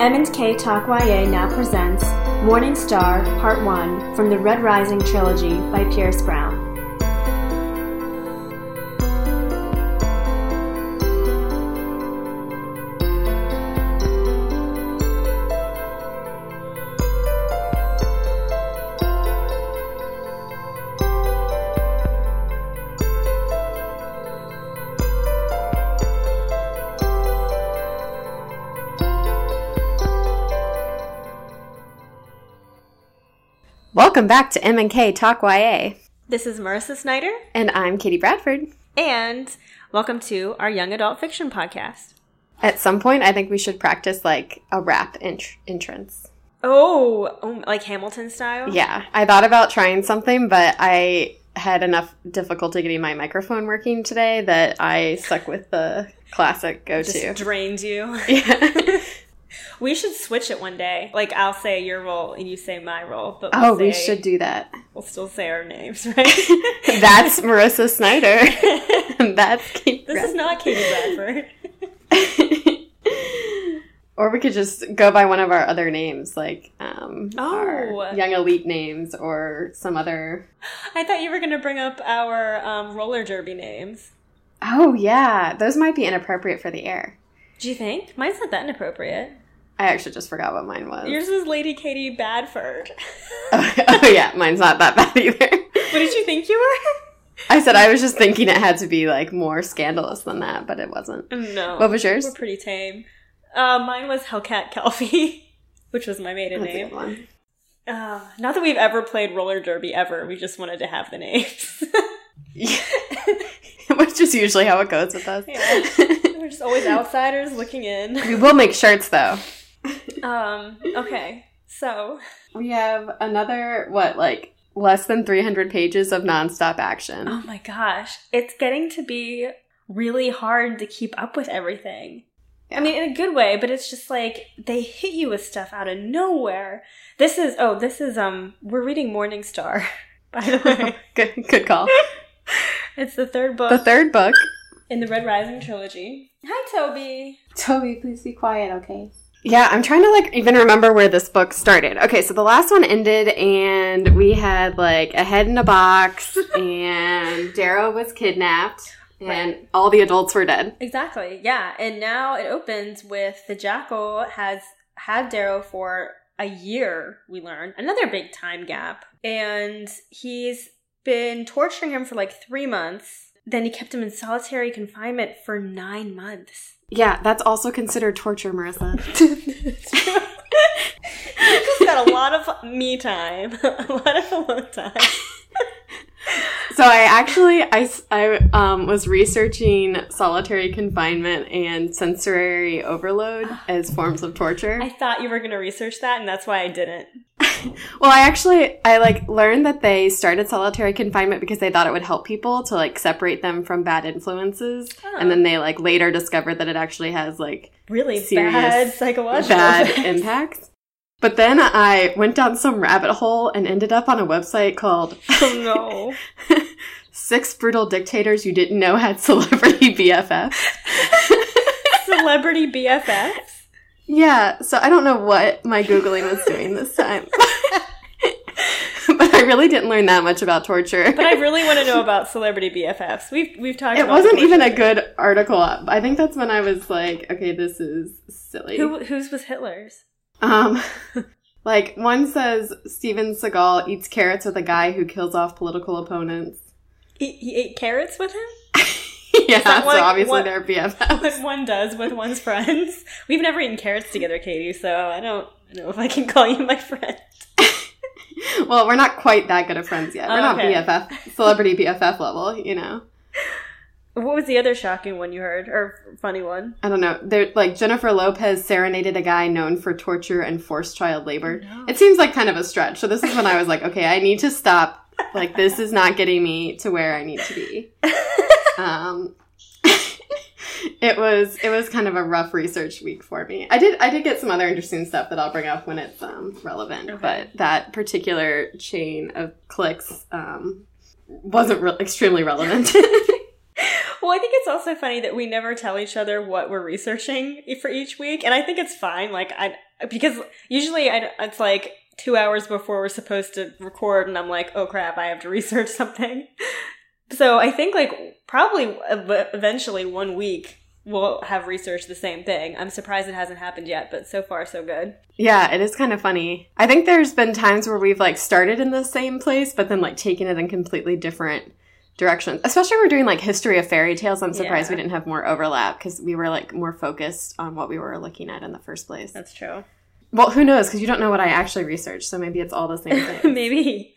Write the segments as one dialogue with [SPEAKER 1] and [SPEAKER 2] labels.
[SPEAKER 1] M&K YA now presents Morning Star Part 1 from the Red Rising trilogy by Pierce Brown.
[SPEAKER 2] Welcome back to M&K Talk YA.
[SPEAKER 3] This is Marissa Snyder,
[SPEAKER 2] And I'm Katie Bradford.
[SPEAKER 3] and welcome to our young adult fiction podcast.
[SPEAKER 2] At some point, I think we should practice like a rap int- entrance.
[SPEAKER 3] Oh, oh, like Hamilton style?
[SPEAKER 2] Yeah, I thought about trying something, but I had enough difficulty getting my microphone working today that I stuck with the classic go
[SPEAKER 3] Just
[SPEAKER 2] to.
[SPEAKER 3] drains you.
[SPEAKER 2] Yeah.
[SPEAKER 3] we should switch it one day. Like, I'll say your role and you say my role. But we'll
[SPEAKER 2] oh, we should do that.
[SPEAKER 3] We'll still say our names, right?
[SPEAKER 2] That's Marissa Snyder. That's Kate
[SPEAKER 3] This is not Katie Bradford.
[SPEAKER 2] or we could just go by one of our other names, like um,
[SPEAKER 3] Oh.
[SPEAKER 2] our young elite names or some other.
[SPEAKER 3] I thought you were going to bring up our um, roller derby names.
[SPEAKER 2] Oh yeah, those might be inappropriate for the air.
[SPEAKER 3] Do you think? Mine's not that inappropriate.
[SPEAKER 2] I actually just forgot what mine was.
[SPEAKER 3] Yours is Lady Katie Badford.
[SPEAKER 2] oh, oh, yeah, mine's not that bad either.
[SPEAKER 3] what did you think you were?
[SPEAKER 2] I said I was just thinking it had to be like more scandalous than that, but it wasn't.
[SPEAKER 3] No.
[SPEAKER 2] What was yours?
[SPEAKER 3] We're pretty tame. Uh, mine was Hellcat Kelpie, which was my maiden
[SPEAKER 2] That's
[SPEAKER 3] name.
[SPEAKER 2] one.
[SPEAKER 3] Uh, not that we've ever played roller derby ever. We just wanted to have the names.
[SPEAKER 2] Which is usually how it goes with us.
[SPEAKER 3] Yeah. We're just always outsiders looking in.
[SPEAKER 2] we will make shirts though.
[SPEAKER 3] Um. Okay. So
[SPEAKER 2] We have another what, like less than 300 pages of nonstop action.
[SPEAKER 3] Oh my gosh. It's getting to be really hard to keep up with everything. I mean, in a good way, but it's just like they hit you with stuff out of nowhere. This is, oh, this is, um, we're reading Morning Star, by the way.
[SPEAKER 2] good, good call.
[SPEAKER 3] It's the third book
[SPEAKER 2] The third book.
[SPEAKER 3] in the Red Rising trilogy. Hi, Toby.
[SPEAKER 2] Toby, please be quiet, okay? Yeah, I'm trying to like even remember where this book started. Okay, so the last one ended and we had like a head in a box and Darrow was kidnapped and
[SPEAKER 3] Right.
[SPEAKER 2] all the adults were dead.
[SPEAKER 3] Exactly, yeah. And now it opens with the Jackal has had Darrow for a year, we learn. Another big time gap. And he's been torturing him for like three months. Then he kept him in solitary confinement for nine months.
[SPEAKER 2] Yeah, that's also considered torture, Marissa.
[SPEAKER 3] He's got a lot of me time, a lot of alone time.
[SPEAKER 2] So I actually i um, was researching solitary confinement and sensory overload as forms of torture.
[SPEAKER 3] I thought you were going to research that, and that's why I didn't.
[SPEAKER 2] Well, I actually I like learned that they started solitary confinement because they thought it would help people to like separate them from bad influences, and then they like later discovered that it actually has like
[SPEAKER 3] Really
[SPEAKER 2] Serious
[SPEAKER 3] bad psychological
[SPEAKER 2] bad impacts. But then I went down some rabbit hole and ended up on a website called
[SPEAKER 3] Oh no.
[SPEAKER 2] Six Brutal Dictators You Didn't Know Had Celebrity BFFs.
[SPEAKER 3] Celebrity BFFs.
[SPEAKER 2] Yeah, so I don't know what my Googling was doing this time. but I really didn't learn that much about torture.
[SPEAKER 3] But I really want to know about celebrity BFFs. We've we've talked. About it
[SPEAKER 2] wasn't
[SPEAKER 3] torture.
[SPEAKER 2] even a good article. I think that's when I was like, okay, this is silly.
[SPEAKER 3] Who whose was Hitler's?
[SPEAKER 2] Um, like one says Steven Seagal eats carrots with a guy who kills off political opponents.
[SPEAKER 3] He, he ate carrots with him.
[SPEAKER 2] yeah, so
[SPEAKER 3] like
[SPEAKER 2] obviously
[SPEAKER 3] what-
[SPEAKER 2] they're BFFs.
[SPEAKER 3] What one does with one's friends. We've never eaten carrots together, Katie. So I don't know if I can call you my friend.
[SPEAKER 2] well, we're not quite that good of friends yet. We're
[SPEAKER 3] Okay.
[SPEAKER 2] not BFF, celebrity BFF level, you know.
[SPEAKER 3] What was the other shocking one you heard, or funny one?
[SPEAKER 2] I don't know. They're like Jennifer Lopez serenaded a guy known for torture and forced child labor.
[SPEAKER 3] No.
[SPEAKER 2] It seems like kind of a stretch. So this is when I was like, okay, I need to stop. Like this is not getting me to where I need to be. Um, it was it was kind of a rough research week for me. I did I did get some other interesting stuff that I'll bring up when it's um, relevant.
[SPEAKER 3] Okay.
[SPEAKER 2] But that particular chain of clicks um, wasn't re- extremely relevant.
[SPEAKER 3] Well, I think it's also funny that we never tell each other what we're researching for each week, and I think it's fine. Like I, because usually I, it's like two hours before we're supposed to record, and I'm like, oh crap, I have to research something. So I think like probably eventually one week we'll have researched the same thing. I'm surprised it hasn't happened yet, but so far so good.
[SPEAKER 2] Yeah, it is kind of funny. I think there's been times where we've like started in the same place, but then like taken it in completely different directions. Especially when we're doing like history of fairy tales. I'm surprised
[SPEAKER 3] Yeah.
[SPEAKER 2] we didn't have more overlap because we were like more focused on what we were looking at in the first place.
[SPEAKER 3] That's true.
[SPEAKER 2] Well, who knows? Because you don't know what I actually researched, so maybe it's all the same thing.
[SPEAKER 3] Maybe.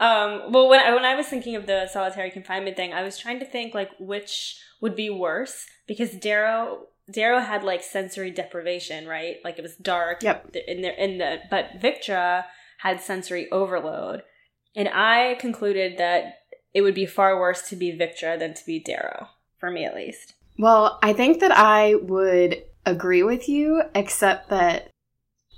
[SPEAKER 3] Um, well, when I, when I was thinking of the solitary confinement thing, I was trying to think like which would be worse because Darrow Darrow had like sensory deprivation, right? Like it was dark.
[SPEAKER 2] Yep.
[SPEAKER 3] In the in the but Victra had sensory overload, and I concluded that it would be far worse to be Victra than to be Darrow for me at least.
[SPEAKER 2] Well, I think that I would agree with you, except that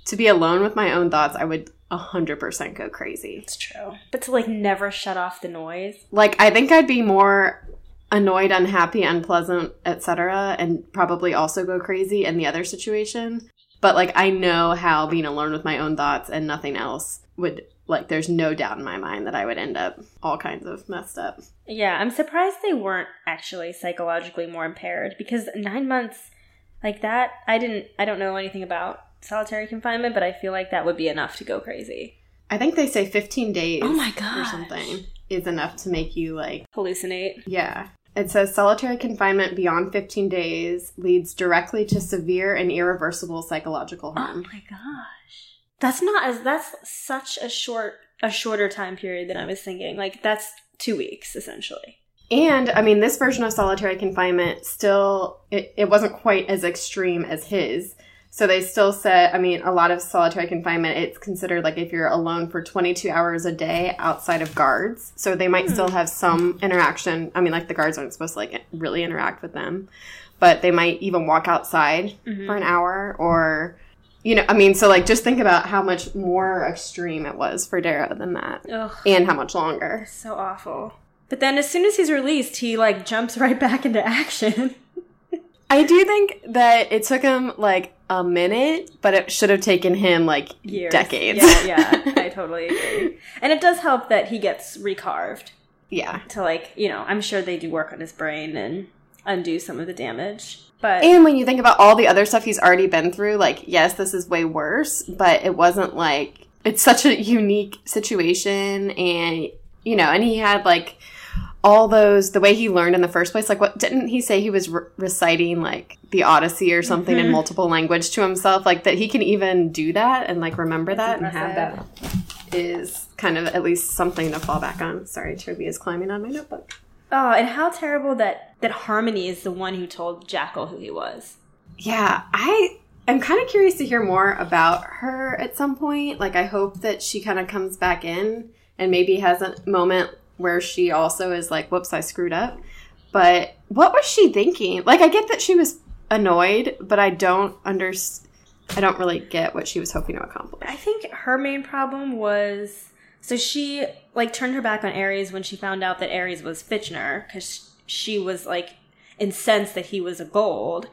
[SPEAKER 2] to be alone with my own thoughts, I would 100% go crazy.
[SPEAKER 3] It's true, but to like never shut off the noise.
[SPEAKER 2] Like, I think I'd be more annoyed, unhappy, unpleasant, etc., and probably also go crazy in the other situation. But, like, I know how being alone with my own thoughts and nothing else would, like, there's no doubt in my mind that I would end up all kinds of messed up.
[SPEAKER 3] Yeah, I'm surprised they weren't actually psychologically more impaired because nine months like that, I didn't, I don't know anything about solitary confinement, but I feel like that would be enough to go crazy.
[SPEAKER 2] I think they say 15 days
[SPEAKER 3] Oh my
[SPEAKER 2] or something is enough to make you, like,
[SPEAKER 3] Hallucinate.
[SPEAKER 2] Yeah. It says solitary confinement beyond 15 days leads directly to severe and irreversible psychological harm.
[SPEAKER 3] Oh my gosh. That's not as, that's such a short, a shorter time period than I was thinking. Like, that's two weeks, essentially.
[SPEAKER 2] And I mean, this version of solitary confinement still, it, it wasn't quite as extreme as his. So they still said, I mean, a lot of solitary confinement, it's considered like if you're alone for 22 hours a day outside of guards. So they might still hmm. have some interaction. I mean, like the guards aren't supposed to like really interact with them, but they might even walk outside mm-hmm. for an hour or, you know, I mean, so like just think about how much more extreme it was for Darrow than that
[SPEAKER 3] Ugh.
[SPEAKER 2] and how much longer.
[SPEAKER 3] So awful. But then as soon as he's released, he like jumps right back into action.
[SPEAKER 2] I do think that it took him like a minute, but it should have taken him like
[SPEAKER 3] Years.
[SPEAKER 2] decades.
[SPEAKER 3] Yeah, yeah, I totally agree. And it does help that he gets recarved
[SPEAKER 2] yeah.
[SPEAKER 3] to like, you know, I'm sure they do work on his brain and undo some of the damage. But
[SPEAKER 2] And when you think about all the other stuff he's already been through, like, yes, this is way worse, but it wasn't like it's such a unique situation and you know, and he had like all those the way he learned in the first place like what didn't he say he was re- reciting like the odyssey or something in
[SPEAKER 3] Mhm.
[SPEAKER 2] multiple language to himself like that he can even do that and like remember
[SPEAKER 3] That's
[SPEAKER 2] that and have that is kind of at least something to fall back on sorry toby is climbing on my notebook
[SPEAKER 3] oh, and how terrible that that Harmony is the one who told Jackal who he was.
[SPEAKER 2] Yeah, I am kind of curious to hear more about her at some point. Like, I hope that she kind of comes back in and maybe has a moment where she also is like, whoops, I screwed up. But what was she thinking? Like, I get that she was annoyed, but I don't under, I don't really get what she was hoping to accomplish.
[SPEAKER 3] I think her main problem was so she like turned her back on Ares when she found out that Ares was Fitchner because she was like incensed that he was a gold,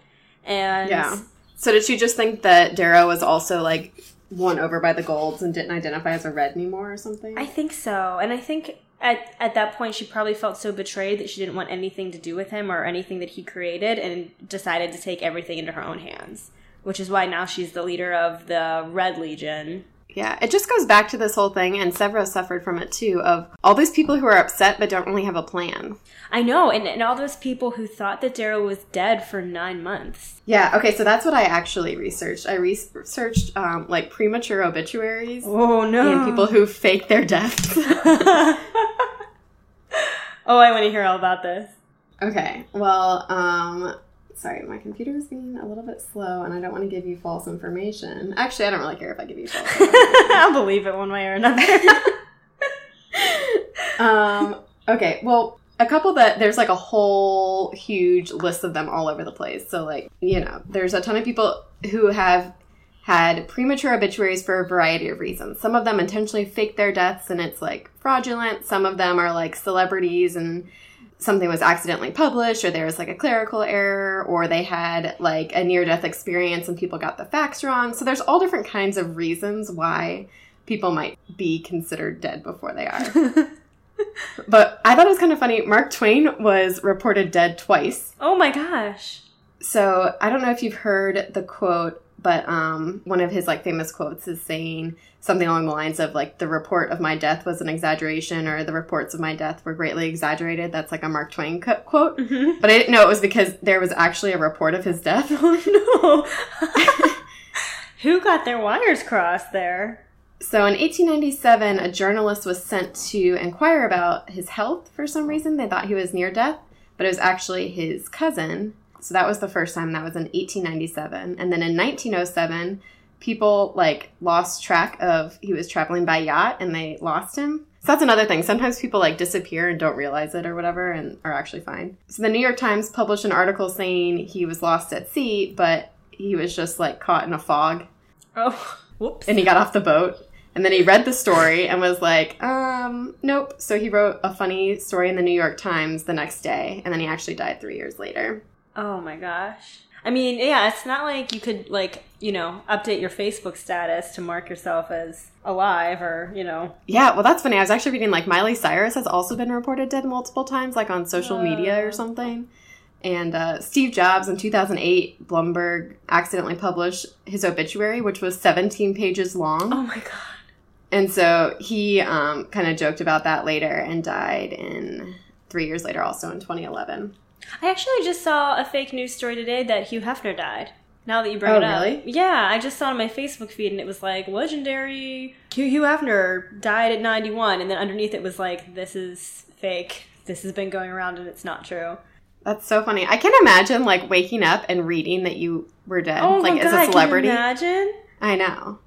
[SPEAKER 3] and
[SPEAKER 2] Yeah. So did she just think that Darrow was also like won over by the golds and didn't identify as a red anymore or something?
[SPEAKER 3] I think so. And I think at at that point she probably felt so betrayed that she didn't want anything to do with him or anything that he created and decided to take everything into her own hands. Which is why now she's the leader of the Red Legion.
[SPEAKER 2] Yeah, it just goes back to this whole thing, and Sevro's suffered from it too, of all these people who are upset but don't really have a plan.
[SPEAKER 3] I know, and, and all those people who thought that Darrow was dead for nine months.
[SPEAKER 2] Yeah, okay, so that's what I actually researched. I researched um, like premature obituaries
[SPEAKER 3] Oh no.
[SPEAKER 2] and people who fake their deaths.
[SPEAKER 3] oh, I want to hear all about this.
[SPEAKER 2] okay, well, um, sorry, my computer is being a little bit slow, and I don't want to give you false information. Actually, I don't really care if I give you false information.
[SPEAKER 3] I'll believe it one way or another.
[SPEAKER 2] um, okay, well, a couple that there's like a whole huge list of them all over the place. So, like, you know, there's a ton of people who have had premature obituaries for a variety of reasons. Some of them intentionally fake their deaths and it's like fraudulent. Some of them are like celebrities and something was accidentally published or there was like a clerical error or they had like a near death experience and people got the facts wrong. So there's all different kinds of reasons why people might be considered dead before they are. but I thought it was kind of funny. Mark Twain was reported dead twice.
[SPEAKER 3] oh my gosh.
[SPEAKER 2] So I don't know if you've heard the quote, but um, one of his like famous quotes is saying something along the lines of like the report of my death was an exaggeration or the reports of my death were greatly exaggerated. That's like a Mark Twain co- quote.
[SPEAKER 3] Mhm.
[SPEAKER 2] But I didn't know it was because there was actually a report of his death.
[SPEAKER 3] Oh no. Who got their wires crossed there?
[SPEAKER 2] So in 1897, a journalist was sent to inquire about his health for some reason. They thought he was near death, but it was actually his cousin. So that was the first time. That was in 1897. And then in 1907, people like lost track of he was traveling by yacht and they lost him. So that's another thing. Sometimes people like disappear and don't realize it or whatever and are actually fine. So the New York Times published an article saying he was lost at sea, but he was just like caught in a fog
[SPEAKER 3] Oh, whoops.
[SPEAKER 2] and he got off the boat and then he read the story and was like um nope so he wrote a funny story in the new york times the next day and then he actually died three years later
[SPEAKER 3] Oh my gosh. I mean, yeah, it's not like you could like, you know, update your Facebook status to mark yourself as alive or, you know.
[SPEAKER 2] yeah well that's funny i was actually reading like miley cyrus has also been reported dead multiple times like on social media
[SPEAKER 3] Oh.
[SPEAKER 2] or something and uh, steve jobs in 2008 bloomberg accidentally published his obituary which was 17 pages long
[SPEAKER 3] Oh my god.
[SPEAKER 2] And so he um, kind of joked about that later and died in three years later, also in 2011.
[SPEAKER 3] I actually just saw a fake news story today that Hugh Hefner died. Now that you bring
[SPEAKER 2] Oh,
[SPEAKER 3] it up.
[SPEAKER 2] really?
[SPEAKER 3] Yeah, I just saw it on my Facebook feed and it was like, legendary Hugh Hugh Hefner died at 91. And then underneath it was like, this is fake. This has been going around and it's not true.
[SPEAKER 2] That's so funny. I can't imagine like waking up and reading that you were dead,
[SPEAKER 3] Oh
[SPEAKER 2] like as a celebrity.
[SPEAKER 3] can you imagine?
[SPEAKER 2] I know.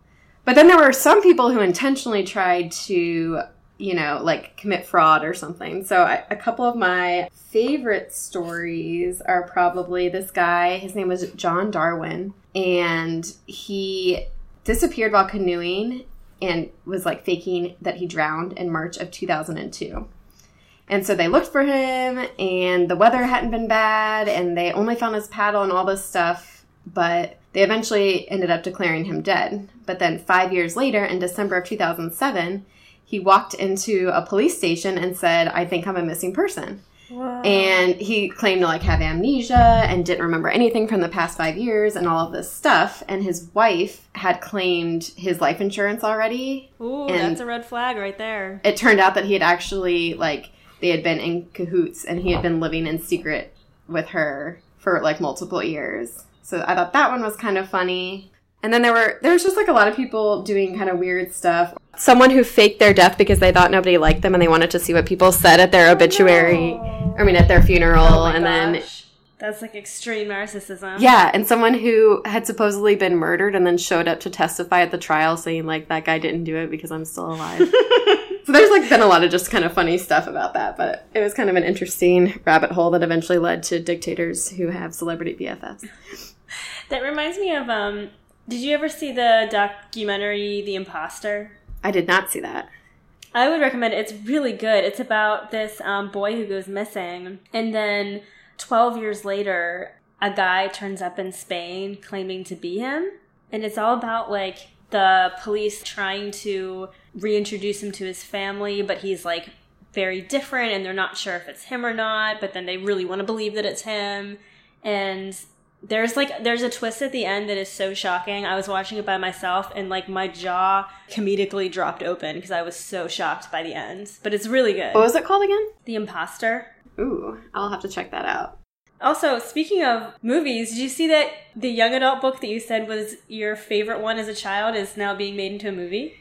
[SPEAKER 2] But then there were some people who intentionally tried to, you know, like commit fraud or something. So I, a couple of my favorite stories are probably this guy. His name was John Darwin, and he disappeared while canoeing and was like faking that he drowned in March of 2002. And so they looked for him, and the weather hadn't been bad, and they only found his paddle and all this stuff. But they eventually ended up declaring him dead. But then, five years later, in December of 2007, he walked into a police station and said, I think I'm a missing person. And he claimed to like have amnesia and didn't remember anything from the past five years and all of this stuff. And his wife had claimed his life insurance already.
[SPEAKER 3] Ooh,
[SPEAKER 2] and-
[SPEAKER 3] that's a red flag right there.
[SPEAKER 2] It turned out that he had actually like they had been in cahoots and he had been living in secret with her for like multiple years. So I thought that one was kind of funny. And then there were there was just like a lot of people doing kind of weird stuff. Someone who faked their death because they thought nobody liked them and they wanted to see what people said at their obituary.
[SPEAKER 3] No.
[SPEAKER 2] I mean at their funeral
[SPEAKER 3] Oh my
[SPEAKER 2] and then.
[SPEAKER 3] That's like extreme narcissism.
[SPEAKER 2] yeah, and someone who had supposedly been murdered and then showed up to testify at the trial saying like that guy didn't do it because I'm still alive. So there's like been a lot of just kind of funny stuff about that, but it was kind of an interesting rabbit hole that eventually led to dictators who have celebrity BFFs.
[SPEAKER 3] That reminds me of um did you ever see the documentary The Imposter?
[SPEAKER 2] I did not see that.
[SPEAKER 3] I would recommend it. It's really good. It's about this um, boy who goes missing, and then 12 years later, a guy turns up in Spain claiming to be him. And it's all about like the police trying to reintroduce him to his family, but he's like very different and they're not sure if it's him or not, but then they really want to believe that it's him. And there's like there's a twist at the end that is so shocking. I was watching it by myself and like my jaw comedically dropped open because I was so shocked by the end. But it's really good.
[SPEAKER 2] What was it called again?
[SPEAKER 3] The Imposter.
[SPEAKER 2] Ooh, I'll have to check that out.
[SPEAKER 3] Also, speaking of movies, did you see that the young adult book that you said was your favorite one as a child is now being made into a movie?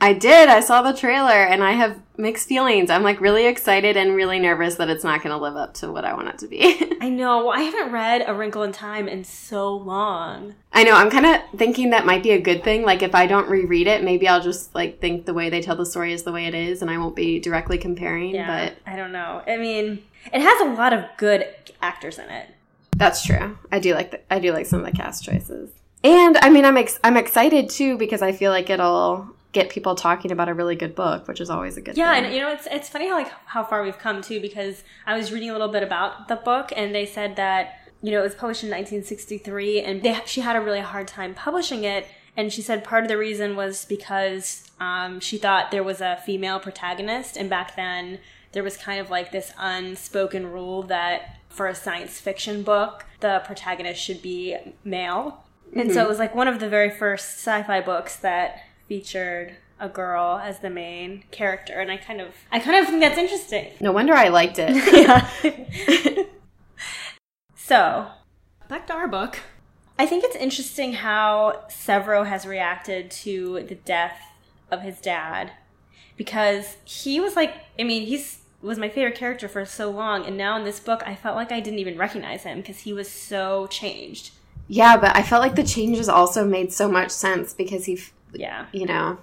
[SPEAKER 2] I did. I saw the trailer and I have mixed feelings. I'm like really excited and really nervous that it's not going to live up to what I want it to be.
[SPEAKER 3] I know. I haven't read A Wrinkle in Time in so long.
[SPEAKER 2] I know. I'm kind of thinking that might be a good thing. Like if I don't reread it, maybe I'll just like think the way they tell the story is the way it is and I won't be directly comparing,
[SPEAKER 3] Yeah,
[SPEAKER 2] but
[SPEAKER 3] I don't know. I mean, it has a lot of good actors in it.
[SPEAKER 2] That's true. I do like the, I do like some of the cast choices. And I mean I'm ex- I'm excited too because I feel like it'll get people talking about a really good book, which is always a good thing.
[SPEAKER 3] Yeah,
[SPEAKER 2] thing.
[SPEAKER 3] and you know it's it's funny how like how far we've come too because I was reading a little bit about the book and they said that you know it was published in 1963 and they she had a really hard time publishing it and she said part of the reason was because um, she thought there was a female protagonist and back then there was kind of like this unspoken rule that for a science fiction book the protagonist should be male and so it was like one of the very first sci-fi books that featured a girl as the main character and I kind of I kind of think that's interesting.
[SPEAKER 2] no wonder I liked it.
[SPEAKER 3] Yeah. so, back to our book. I think it's interesting how Sevro has reacted to the death of his dad because he was like I mean, he's was my favorite character for so long and now in this book I felt like I didn't even recognize him because he was so changed.
[SPEAKER 2] yeah, but I felt like the changes also made so much sense because he, f-
[SPEAKER 3] Yeah.
[SPEAKER 2] you know,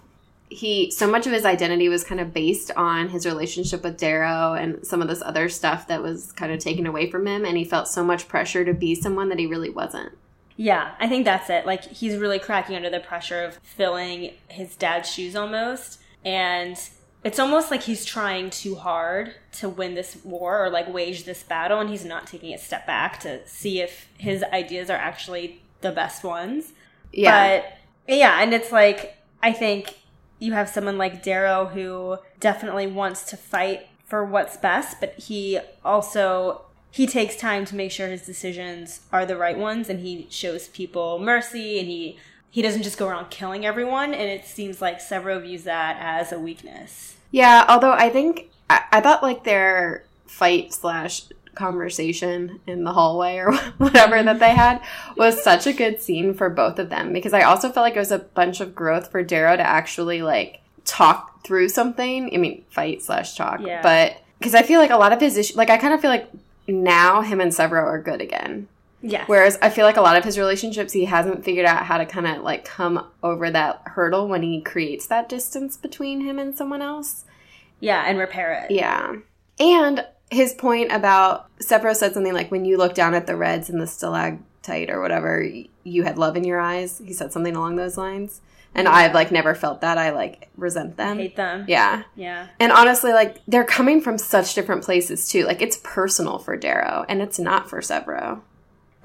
[SPEAKER 2] he so much of his identity was kind of based on his relationship with Darrow and some of this other stuff that was kind of taken away from him, and he felt so much pressure to be someone that he really wasn't.
[SPEAKER 3] Yeah, I think that's it. Like he's really cracking under the pressure of filling his dad's shoes almost. And it's almost like he's trying too hard to win this war or like wage this battle and he's not taking a step back to see if his ideas are actually the best ones.
[SPEAKER 2] Yeah,
[SPEAKER 3] But yeah, and it's like I think you have someone like Darrow who definitely wants to fight for what's best, but he also he takes time to make sure his decisions are the right ones and he shows people mercy and he he doesn't just go around killing everyone and it seems like Sevro views that as a weakness.
[SPEAKER 2] Yeah, although I think I, I thought like their fight slash conversation in the hallway or whatever that they had was such a good scene for both of them because I also felt like it was a bunch of growth for Darrow to actually like talk through something. I mean, fight slash talk,
[SPEAKER 3] Yeah.
[SPEAKER 2] but because I feel like a lot of his issues, like I kind of feel like now him and Sevro are good again.
[SPEAKER 3] Yeah.
[SPEAKER 2] Whereas I feel like a lot of his relationships, he hasn't figured out how to kind of like come over that hurdle when he creates that distance between him and someone else.
[SPEAKER 3] yeah, and repair it.
[SPEAKER 2] Yeah. And his point about Sevro said something like, when you look down at the reds and the stalactite or whatever, you had love in your eyes. He said something along those lines. And I've like never felt that. I like resent them.
[SPEAKER 3] Hate them.
[SPEAKER 2] Yeah.
[SPEAKER 3] Yeah.
[SPEAKER 2] And honestly, like they're coming from such different places too. Like it's personal for Darrow and it's not for Sevro.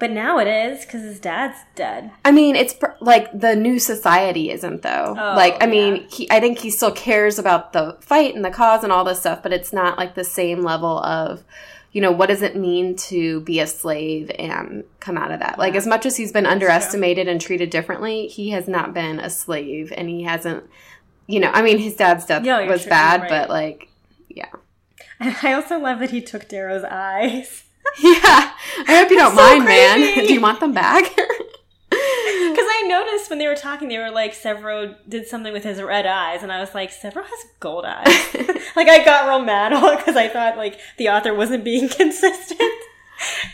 [SPEAKER 3] But now it is cuz his dad's dead.
[SPEAKER 2] I mean, it's per- like the new society isn't though.
[SPEAKER 3] Oh,
[SPEAKER 2] like, I mean, he, I think he still cares about the fight and the cause and all this stuff, but it's not like the same level of, you know, what does it mean to be a slave and come out of that? Like, as much as he's been underestimated and treated differently, he has not been a slave and he hasn't, you know, I mean, his dad's death was
[SPEAKER 3] true,
[SPEAKER 2] bad,
[SPEAKER 3] right.
[SPEAKER 2] but like, yeah.
[SPEAKER 3] I also love that he took Darrow's eyes.
[SPEAKER 2] Yeah. I hope you don't
[SPEAKER 3] So
[SPEAKER 2] mind, man. Do you want them back?
[SPEAKER 3] Because I noticed when they were talking, they were like, Sevro did something with his red eyes, and I was like, Sevro has gold eyes. like, I got real mad because I thought, like, the author wasn't being consistent.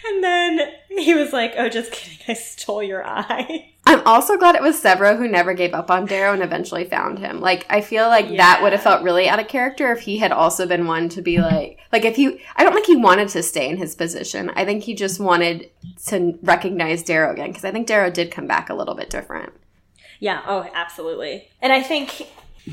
[SPEAKER 3] and then he was like, oh, just kidding, I stole your eye.
[SPEAKER 2] I'm also glad it was Sevro who never gave up on Darrow and eventually found him. Like, I feel like that would have felt really out of character if he had also been one to be like, like if he, I don't think he wanted to stay in his position. I think he just wanted to recognize Darrow again because I think Darrow did come back a little bit different.
[SPEAKER 3] Yeah, oh, absolutely. And I think,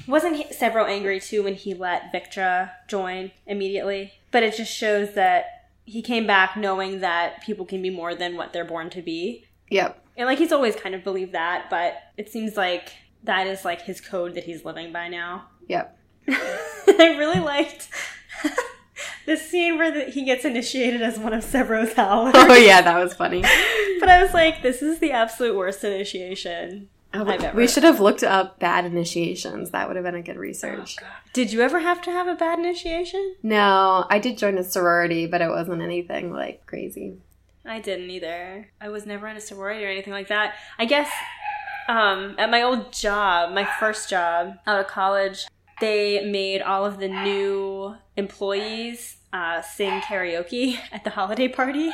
[SPEAKER 3] wasn't he, Sevro angry too when he let Victra join immediately? But it just shows that he came back knowing that people can be more than what they're born to be.
[SPEAKER 2] Yep.
[SPEAKER 3] And like he's always kind of believed that, but it seems like that is like his code that he's living by now.
[SPEAKER 2] Yep.
[SPEAKER 3] I really liked the scene where the, he gets initiated as one of Sevro's howlers.
[SPEAKER 2] Oh yeah, that was funny.
[SPEAKER 3] But I was like, this is the absolute worst initiation. Oh, I've ever-
[SPEAKER 2] we should have looked up bad initiations. That would have been a good oh, research.
[SPEAKER 3] Did you ever have to have a bad initiation?
[SPEAKER 2] no, I did join a sorority, but it wasn't anything like crazy.
[SPEAKER 3] I didn't either. I was never in a sorority or anything like that. I guess um, at my old job, my first job out of college, they made all of the new employees uh, sing karaoke at the holiday party.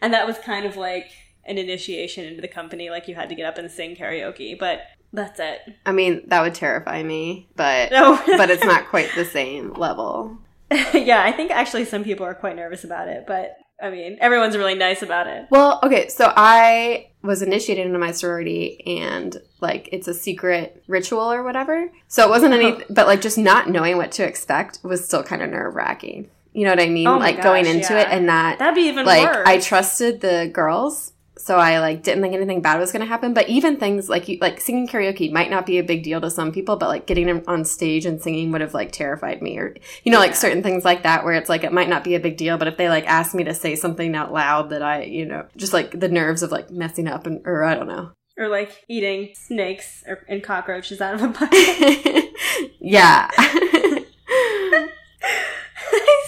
[SPEAKER 3] And that was kind of like an initiation into the company. Like you had to get up and sing karaoke, but that's it.
[SPEAKER 2] I mean, that would terrify me, but
[SPEAKER 3] No.
[SPEAKER 2] but it's not quite the same level.
[SPEAKER 3] yeah, I think actually some people are quite nervous about it, but I mean, everyone's really nice about it.
[SPEAKER 2] Well, okay, so I was initiated into my sorority and like it's a secret ritual or whatever. So it wasn't any,
[SPEAKER 3] Oh.
[SPEAKER 2] but like just not knowing what to expect was still kind of nerve wracking. You know what I mean?
[SPEAKER 3] Oh
[SPEAKER 2] like going into
[SPEAKER 3] yeah.
[SPEAKER 2] it and not
[SPEAKER 3] That'd be even
[SPEAKER 2] like
[SPEAKER 3] worse.
[SPEAKER 2] I trusted the girls. So I like didn't think anything bad was going to happen, but even things like you, like singing karaoke might not be a big deal to some people, but like getting on stage and singing would have like terrified me, or you know,
[SPEAKER 3] Yeah.
[SPEAKER 2] like certain things like that where it's like it might not be a big deal, but if they like asked me to say something out loud that I, you know, just like the nerves of like messing up and or I don't know.
[SPEAKER 3] or like eating snakes or, and cockroaches out of a bucket.
[SPEAKER 2] yeah.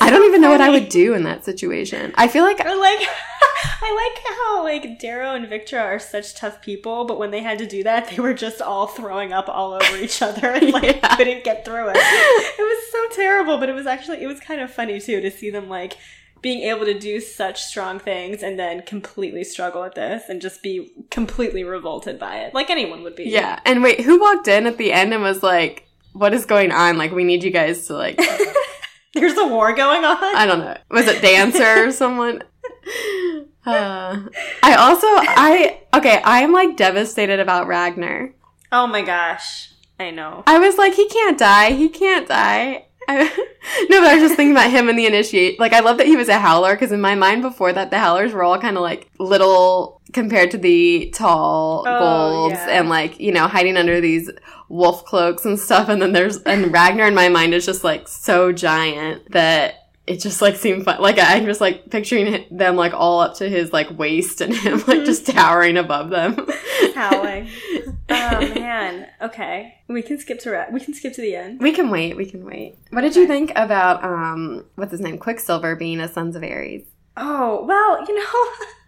[SPEAKER 2] I don't even know what I would do in that situation. I feel like
[SPEAKER 3] Or like, I like how like Darrow and Victra are such tough people, but when they had to do that, they were just all throwing up all over each other and like
[SPEAKER 2] Yeah.
[SPEAKER 3] couldn't get through it. It was so terrible, but it was actually it was kind of funny too to see them like being able to do such strong things and then completely struggle at this and just be completely revolted by it, like anyone would be.
[SPEAKER 2] Yeah. And wait, who walked in at the end and was like, what is going on? Like, we need you guys to, like,
[SPEAKER 3] There's a war going on.
[SPEAKER 2] I don't know. Was it Dancer or someone? Uh, I also, I, okay, I'm like devastated about Ragnar.
[SPEAKER 3] oh my gosh, I know.
[SPEAKER 2] I was like, he can't die. He can't die. I, no, but I was just thinking about him and the initiate. Like, I love that he was a howler because in my mind before that, the howlers were all kind of like little compared to the tall
[SPEAKER 3] Oh,
[SPEAKER 2] golds
[SPEAKER 3] yeah.
[SPEAKER 2] and like, you know, hiding under these wolf cloaks and stuff. And then there's, and Ragnar in my mind is just like so giant that it just like seemed fun. Like, I'm just like picturing them like all up to his like waist and him like just towering above them.
[SPEAKER 3] Howling. oh man. Okay, we can skip to ra- we can skip to the end.
[SPEAKER 2] We can wait. We can wait. What did you think about um what's his name, Quicksilver, being a Sons of Ares?
[SPEAKER 3] Oh well, you know.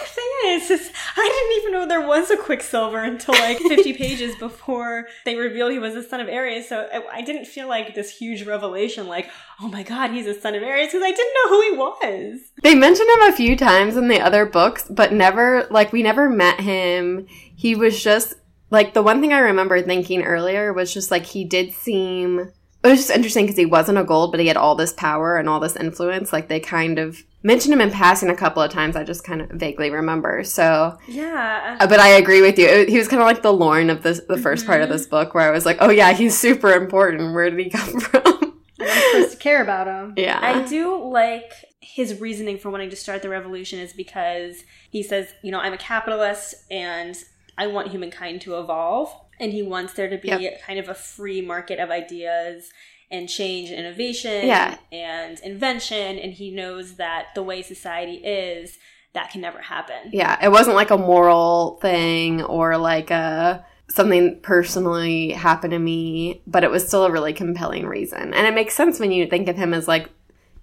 [SPEAKER 3] The thing is, is, I didn't even know there was a Quicksilver until like 50 pages before they revealed he was a son of Ares. So I, I didn't feel like this huge revelation, like, oh my god, he's a son of Ares, because I didn't know who he was.
[SPEAKER 2] They mentioned him a few times in the other books, but never like we never met him. He was just like the one thing I remember thinking earlier was just like he did seem. It was just interesting because he wasn't a gold, but he had all this power and all this influence. Like they kind of mentioned him in passing a couple of times. I just kind of vaguely remember. So
[SPEAKER 3] Yeah.
[SPEAKER 2] Uh, But I agree with you. It- He was kind of like the Lorn of this, the 1st part of
[SPEAKER 3] Mhm.
[SPEAKER 2] this book, where I was like, "Oh yeah, he's super important. Where did he come from?"
[SPEAKER 1] I'm supposed to care about him.
[SPEAKER 2] yeah,
[SPEAKER 3] I do like his reasoning for wanting to start the revolution is because he says, you know, I'm a capitalist and I want humankind to evolve. And he wants there to be
[SPEAKER 2] Yep.
[SPEAKER 3] kind of a free market of ideas and change and innovation
[SPEAKER 2] Yeah.
[SPEAKER 3] and invention. And he knows that the way society is, that can never happen.
[SPEAKER 2] yeah. It wasn't like a moral thing or like a something personally happened to me, but it was still a really compelling reason, and it makes sense when you think of him as like,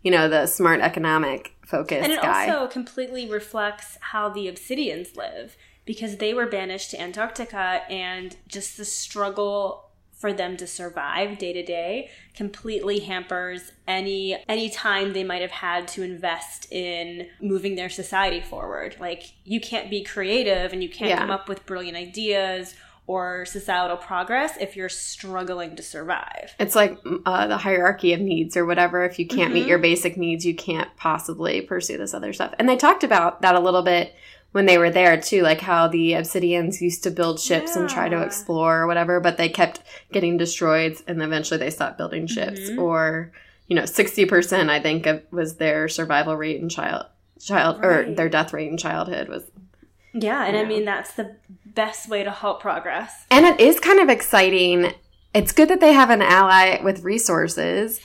[SPEAKER 2] you know, the smart economic focused
[SPEAKER 3] And it
[SPEAKER 2] guy.
[SPEAKER 3] also completely reflects how the Obsidians live because they were banished to Antarctica and just the struggle for them to survive day to day completely hampers any any time they might have had to invest in moving their society forward. Like you can't be creative and you can't
[SPEAKER 2] Yeah.
[SPEAKER 3] come up with brilliant ideas or societal progress if you're struggling to survive.
[SPEAKER 2] It's like uh, the hierarchy of needs or whatever. If you can't meet
[SPEAKER 3] Mhm.
[SPEAKER 2] your basic needs, you can't possibly pursue this other stuff. And they talked about that a little bit when they were there too, like how the Obsidians used to build ships and try to explore or whatever, but they kept getting destroyed and eventually they stopped building ships.
[SPEAKER 3] Mhm.
[SPEAKER 2] Or, you know, 60% I think of, was their survival rate in child child or their death rate in childhood was
[SPEAKER 3] Yeah, and I mean that's the best way to halt progress.
[SPEAKER 2] And it is kind of exciting. It's good that they have an ally with resources.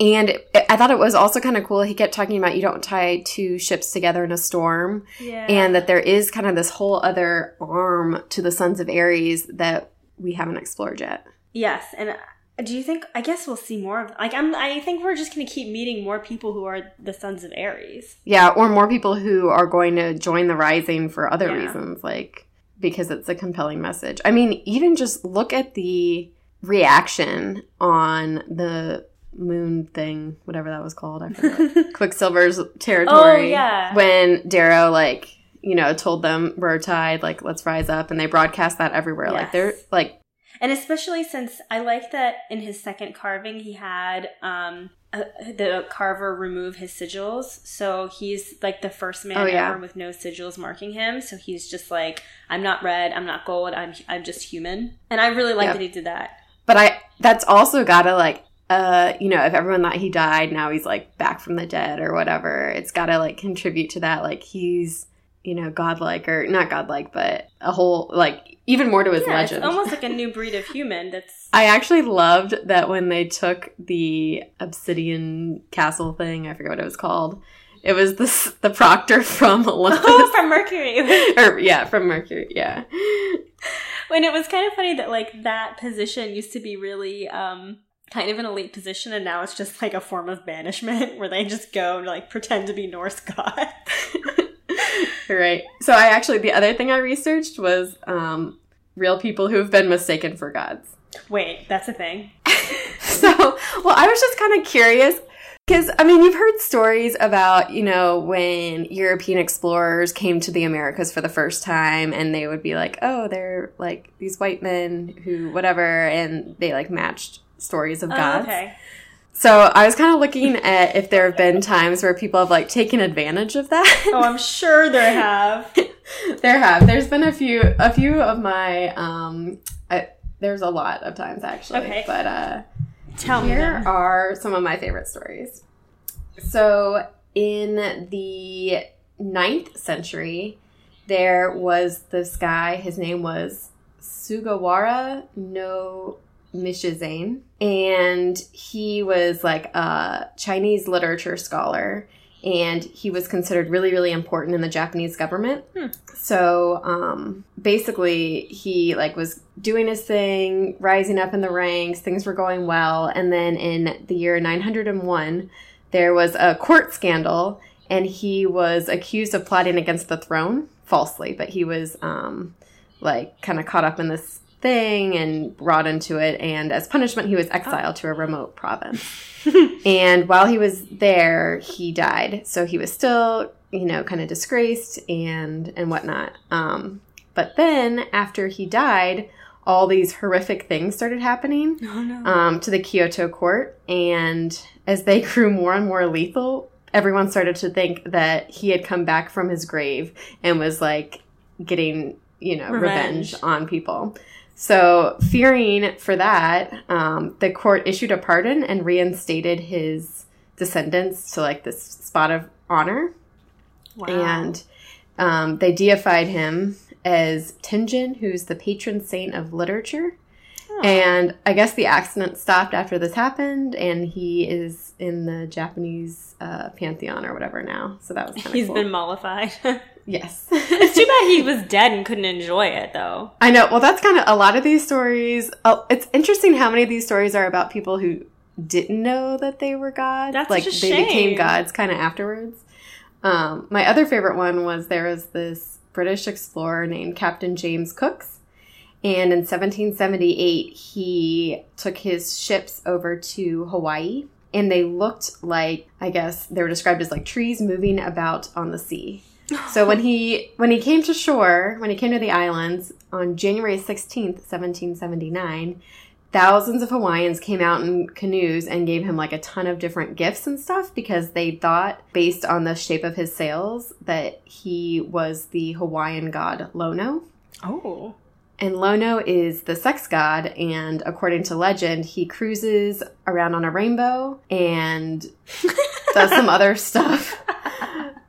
[SPEAKER 2] And it, I thought it was also kind of cool. He kept talking about you don't tie two ships together in a storm,
[SPEAKER 3] Yeah.
[SPEAKER 2] and that there is kind of this whole other arm to the Sons of Ares that we haven't explored yet.
[SPEAKER 3] Yes, and uh, do you think? I guess we'll see more of. Like, I'm. I think we're just going to keep meeting more people who are the sons of Ares.
[SPEAKER 2] Yeah, or more people who are going to join the Rising for other
[SPEAKER 3] Yeah.
[SPEAKER 2] reasons, like because it's a compelling message. I mean, even just look at the reaction on the moon thing, whatever that was called. I forget. Quicksilver's territory.
[SPEAKER 3] Oh, yeah.
[SPEAKER 2] When Darrow like you know told them we're tied, like let's rise up, and they broadcast that everywhere. Like they're like
[SPEAKER 3] and especially since I like that in his second carving he had um uh, the carver remove his sigils. So he's like the first man
[SPEAKER 2] Oh, yeah.
[SPEAKER 3] ever with no sigils marking him. So he's just like, I'm not red, I'm not gold, I'm I'm just human. And I really like
[SPEAKER 2] Yep.
[SPEAKER 3] that he did that.
[SPEAKER 2] But I that's also gotta like uh you know, if everyone thought he died, now he's like back from the dead or whatever, it's gotta like contribute to that. Like he's, you know, godlike or not godlike, but a whole like even more to his
[SPEAKER 3] yeah,
[SPEAKER 2] legend.
[SPEAKER 3] it's almost like a new breed of human. That's
[SPEAKER 2] I actually loved that when they took the obsidian castle thing, I forget what it was called. It was the the proctor from Olympus.
[SPEAKER 3] oh, from Mercury.
[SPEAKER 2] or yeah, from Mercury, yeah.
[SPEAKER 3] when it was kind of funny that like that position used to be really um kind of an elite position and now it's just like a form of banishment where they just go and like pretend to be Norse gods.
[SPEAKER 2] right. So I actually the other thing I researched was um real people who have been mistaken for gods.
[SPEAKER 3] Wait, that's a thing.
[SPEAKER 2] so, well, I was just kind of curious because I mean, you've heard stories about, you know, when European explorers came to the Americas for the first time and they would be like, oh, they're like these white men who, whatever, and they like matched stories of
[SPEAKER 3] Oh, okay.
[SPEAKER 2] So I was kind of looking at if there have been times where people have like taken advantage of that.
[SPEAKER 3] Oh, I'm sure there have.
[SPEAKER 2] there have. There's been a few, a few of my, um, I, there's a lot of times actually,
[SPEAKER 3] Okay.
[SPEAKER 2] but, uh,
[SPEAKER 3] Tell me.
[SPEAKER 2] Here are some of my favorite stories. So, in the ninth century, there was this guy, his name was Sugawara no Michizane, and he was like a Chinese literature scholar, and he was considered really, really important in the Japanese government.
[SPEAKER 3] Hmm.
[SPEAKER 2] So, um, basically, he like was doing his thing, rising up in the ranks, things were going well, and then in the year 901, there was a court scandal, and he was accused of plotting against the throne falsely, but he was um, like kind of caught up in this thing and brought into it, and as punishment, he was exiled to a remote province. and while he was there, he died. So he was still, you know, kind of disgraced and and whatnot. Um, but then after he died, all these horrific things started happening
[SPEAKER 3] Oh no.
[SPEAKER 2] um, to the Kyoto court, and as they grew more and more lethal, everyone started to think that he had come back from his grave and was like getting, you know,
[SPEAKER 3] Revenge.
[SPEAKER 2] revenge, on people. So, fearing for that, um, the court issued a pardon and reinstated his descendants to like this spot of honor
[SPEAKER 3] wow.
[SPEAKER 2] and um, they deified him as Tenjin, who's the patron saint of literature. And I guess the accident stopped after this happened, and he is in the Japanese uh, pantheon or whatever now. So that was kind of
[SPEAKER 3] He's
[SPEAKER 2] cool.
[SPEAKER 3] been mollified.
[SPEAKER 2] yes.
[SPEAKER 3] it's too bad he was dead and couldn't enjoy it though.
[SPEAKER 2] I know. Well, that's kind of a lot of these stories. Oh, it's interesting how many of these stories are about people who didn't know that they were gods.
[SPEAKER 3] That's
[SPEAKER 2] like
[SPEAKER 3] a
[SPEAKER 2] they
[SPEAKER 3] shame.
[SPEAKER 2] became gods kind of afterwards. Um, my other favorite one was there was this British explorer named Captain James Cooks. And in 1778, he took his ships over to Hawaii. And they looked like, I guess they were described as like trees moving about on the sea. So when he when he came to shore, when he came to the islands on January 16th, 1779, thousands of Hawaiians came out in canoes and gave him like a ton of different gifts and stuff because they thought based on the shape of his sails that he was the Hawaiian god Lono.
[SPEAKER 3] Oh.
[SPEAKER 2] And Lono is the sex god, and according to legend, he cruises around on a rainbow and does some other stuff.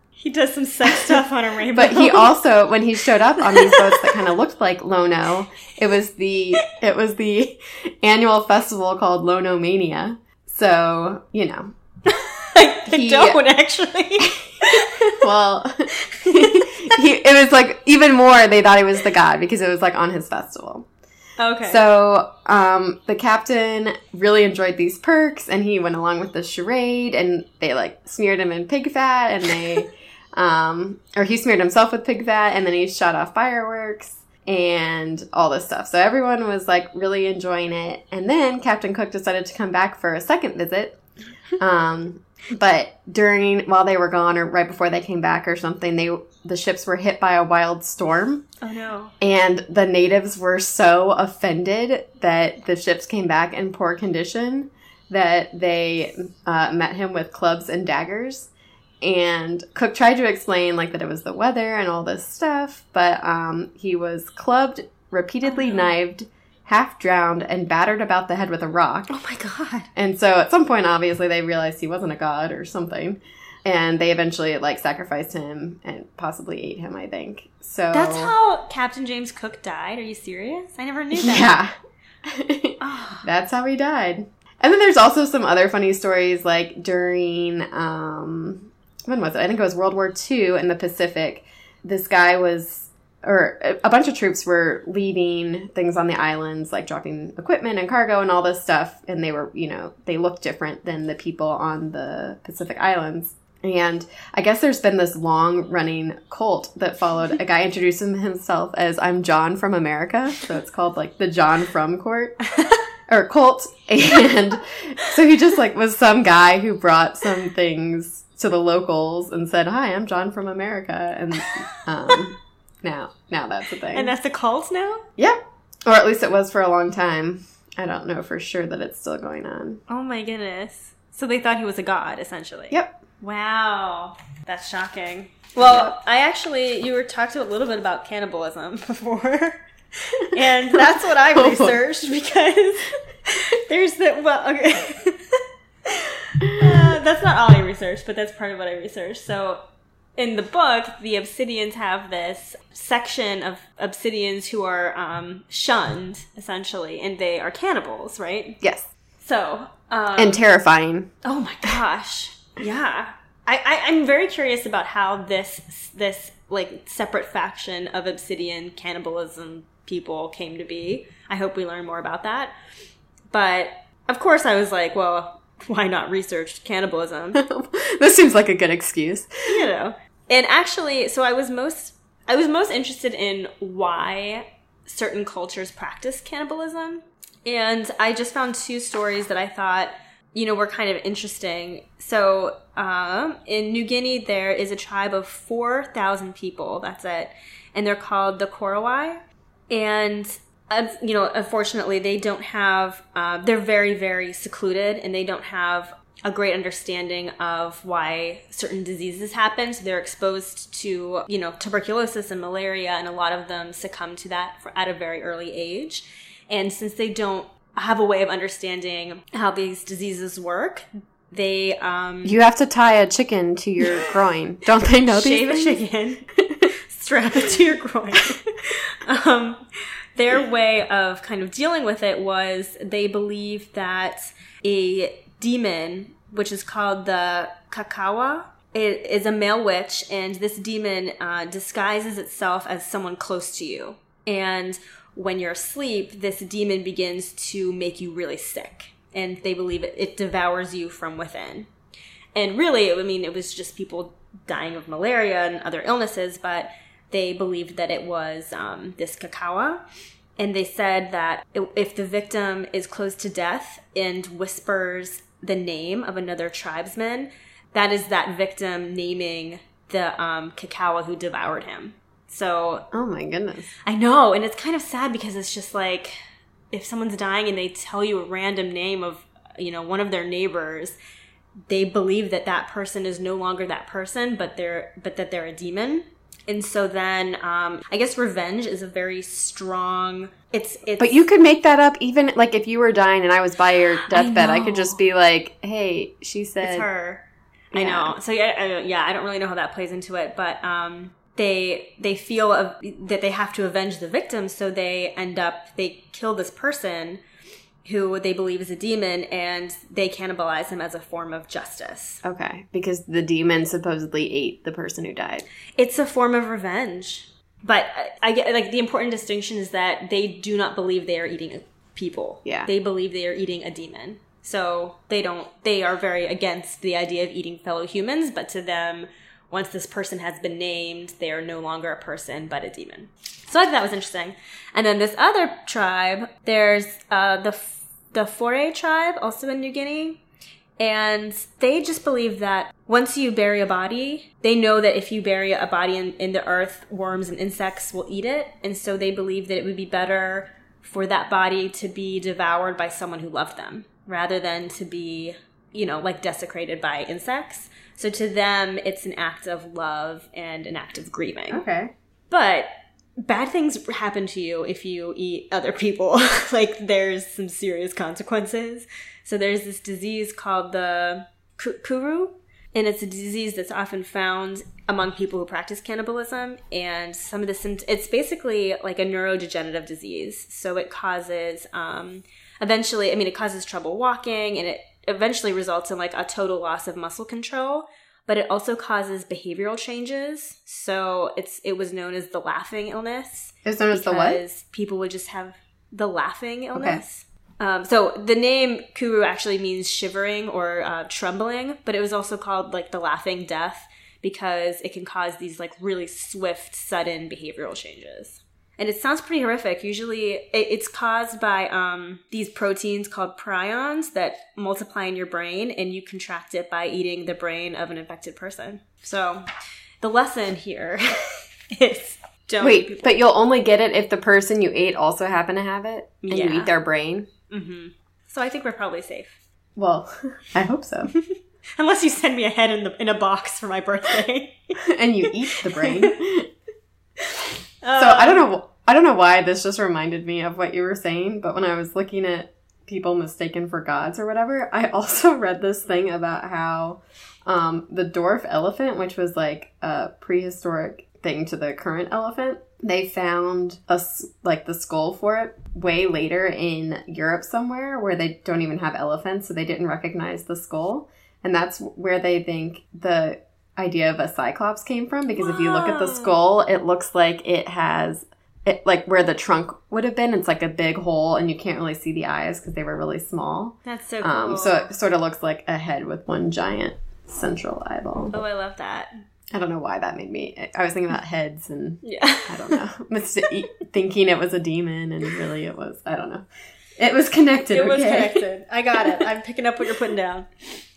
[SPEAKER 3] He does some sex stuff on a rainbow.
[SPEAKER 2] But he also, when he showed up on these boats that kind of looked like Lono, it was the it was the annual festival called Lono Mania. So you know, he-
[SPEAKER 3] don't actually.
[SPEAKER 2] well, he, it was like even more. They thought he was the god because it was like on his festival.
[SPEAKER 3] okay.
[SPEAKER 2] So um, the captain really enjoyed these perks, and he went along with the charade, and they like smeared him in pig fat, and they, um, or he smeared himself with pig fat, and then he shot off fireworks and all this stuff. So everyone was like really enjoying it, and then Captain Cook decided to come back for a second visit. Um, but during while they were gone, or right before they came back, or something, they the ships were hit by a wild storm.
[SPEAKER 3] oh no.
[SPEAKER 2] And the natives were so offended that the ships came back in poor condition that they uh, met him with clubs and daggers. And Cook tried to explain like that it was the weather and all this stuff, but um, he was clubbed, repeatedly knifed, half drowned, and battered about the head with a rock.
[SPEAKER 3] Oh my god.
[SPEAKER 2] And so at some point, obviously, they realized he wasn't a god or something. And they eventually like sacrificed him and possibly ate him, I think. So
[SPEAKER 3] That's how Captain James Cook died. Are you serious? I never knew that.
[SPEAKER 2] Yeah.
[SPEAKER 3] Ah.
[SPEAKER 2] That's how he died. And then there's also some other funny stories like during um when was it? I think it was World War II in the Pacific. This guy was or a- bunch of troops were leaving things on the islands like dropping equipment and cargo and all this stuff and they were, you know, they looked different than the people on the Pacific Islands. And I guess there's been this long running cult that followed a guy introducing himself as I'm John from America. So it's called like the John from Court or cult. And so he just like was some guy who brought some things to the locals and said, Hi, I'm John from America. And um, now, now that's a thing.
[SPEAKER 3] And that's the cult now?
[SPEAKER 2] yeah. Or at least it was for a long time. I don't know for sure that it's still going on.
[SPEAKER 3] Oh my goodness. So they thought he was a god, essentially.
[SPEAKER 2] Yep.
[SPEAKER 3] Wow. That's shocking. Well, I actually, you were talked a little bit about cannibalism before. and that's what I
[SPEAKER 2] Oh.
[SPEAKER 3] researched because there's the, well, okay. Uh, that's not all I researched, but that's part of what I researched. So in the book, the obsidians have this section of obsidians who are um, shunned, essentially, and they are cannibals, right?
[SPEAKER 2] Yes.
[SPEAKER 3] So, um,
[SPEAKER 2] And terrifying.
[SPEAKER 3] Oh my gosh. Yeah. I, I, I'm very curious about how this this like separate faction of obsidian cannibalism people came to be. I hope we learn more about that. But of course I was like, well, why not research cannibalism?
[SPEAKER 2] this seems like a good excuse.
[SPEAKER 3] you know. And actually, so I was most I was most interested in why certain cultures practice cannibalism. And I just found two stories that I thought, you know, were kind of interesting. So, um, in New Guinea, there is a tribe of 4,000 people. That's it. And they're called the Korowai. And, you know, unfortunately, they don't have, uh, they're very, very secluded and they don't have a great understanding of why certain diseases happen. So they're exposed to, you know, tuberculosis and malaria, and a lot of them succumb to that for, at a very early age. And since they don't have a way of understanding how these diseases work, they um,
[SPEAKER 2] You have to tie a chicken to your groin. Don't they know these?
[SPEAKER 3] shave a chicken, strap it to your groin. um, their way of kind of dealing with it was they believed that a demon, which is called the Khakhua, it is a male witch, and this demon uh, disguises itself as someone close to you. And when you're asleep, this demon begins to make you really sick. And they believe it, it devours you from within. And really, I mean, it was just people dying of malaria and other illnesses, but they believed that it was um, this khakhua. And they said that if the victim is close to death and whispers the name of another tribesman, that is that victim naming the um, khakhua who devoured him. So
[SPEAKER 2] Oh my goodness.
[SPEAKER 3] I know, and it's kind of sad because it's just like if someone's dying and they tell you a random name of you know one of their neighbors, they believe that that person is no longer that person, but they're but that they're a demon. And so then, um, I guess revenge is a very strong. It's it's.
[SPEAKER 2] But you could make that up even like if you were dying and I was by your deathbed, I, could just be like, "Hey, she said
[SPEAKER 3] It's her. I know. So yeah, I, yeah, I don't really know how that plays into it, but um, they they feel of, that they have to avenge the victim, so they end up they kill this person who they believe is a demon, and they cannibalize him as a form of justice.
[SPEAKER 2] Okay, because the demon supposedly ate the person who died.
[SPEAKER 3] It's a form of revenge, but I, I get like the important distinction is that they do not believe they are eating people.
[SPEAKER 2] Yeah.
[SPEAKER 3] they believe they are eating a demon. So they don't. They are very against the idea of eating fellow humans, but to them, once this person has been named, they are no longer a person but a demon. So I thought that was interesting. And then this other tribe, there's uh, the the Fore tribe, also in New Guinea, and they just believe that once you bury a body, they know that if you bury a body in, in the earth, worms and insects will eat it. And so they believe that it would be better for that body to be devoured by someone who loved them. rather than to be, you know, like desecrated by insects. So to them, it's an act of love and an act of grieving.
[SPEAKER 2] Okay.
[SPEAKER 3] But bad things happen to you if you eat other people. like there's some serious consequences. So there's this disease called the kuru, and it's a disease that's often found among people who practice cannibalism. And some of the symptoms, it's basically like a neurodegenerative disease. So it causes, um, eventually, I mean, it causes trouble walking, and it eventually results in like a total loss of muscle control but it also causes behavioral changes. So it's it was known as the laughing illness.
[SPEAKER 2] It's known as the what?
[SPEAKER 3] because people would just have the laughing illness. Um, so the name Kuru actually means shivering or uh, trembling, but it was also called like the laughing death because it can cause these like really swift, sudden behavioral changes. And it sounds pretty horrific. Usually, it, it's caused by um, these proteins called prions that multiply in your brain, and you contract it by eating the brain of an infected person. So, the lesson here is don't
[SPEAKER 2] Wait, but you'll only get it if the person you ate also happen to have it and
[SPEAKER 3] Yeah.
[SPEAKER 2] you eat their brain?
[SPEAKER 3] hmm So I think we're probably safe,
[SPEAKER 2] Well, I hope so.
[SPEAKER 3] unless you send me a head in the in a box for my birthday.
[SPEAKER 2] and you eat the brain. So
[SPEAKER 3] Um,
[SPEAKER 2] I don't know. I don't know why this just reminded me of what you were saying, but when I was looking at people mistaken for gods or whatever, I also read this thing about how um, the dwarf elephant, which was like a prehistoric thing to the current elephant, they found a like the skull for it way later in Europe somewhere where they don't even have elephants, so they didn't recognize the skull, and that's where they think the idea of a cyclops came from because if you look at the skull it looks like it has it like where the trunk would have been it's like a big hole and you can't really see the eyes because they were really small
[SPEAKER 3] That's so cool.
[SPEAKER 2] um, so it sort of looks like a head with one giant central eyeball
[SPEAKER 3] oh, I love that.
[SPEAKER 2] i don't know why that made me i was thinking about heads and
[SPEAKER 3] Yeah.
[SPEAKER 2] i don't know thinking it was a demon and really it was i don't know it was connected
[SPEAKER 3] It was connected. I got it. I'm picking up what you're putting down.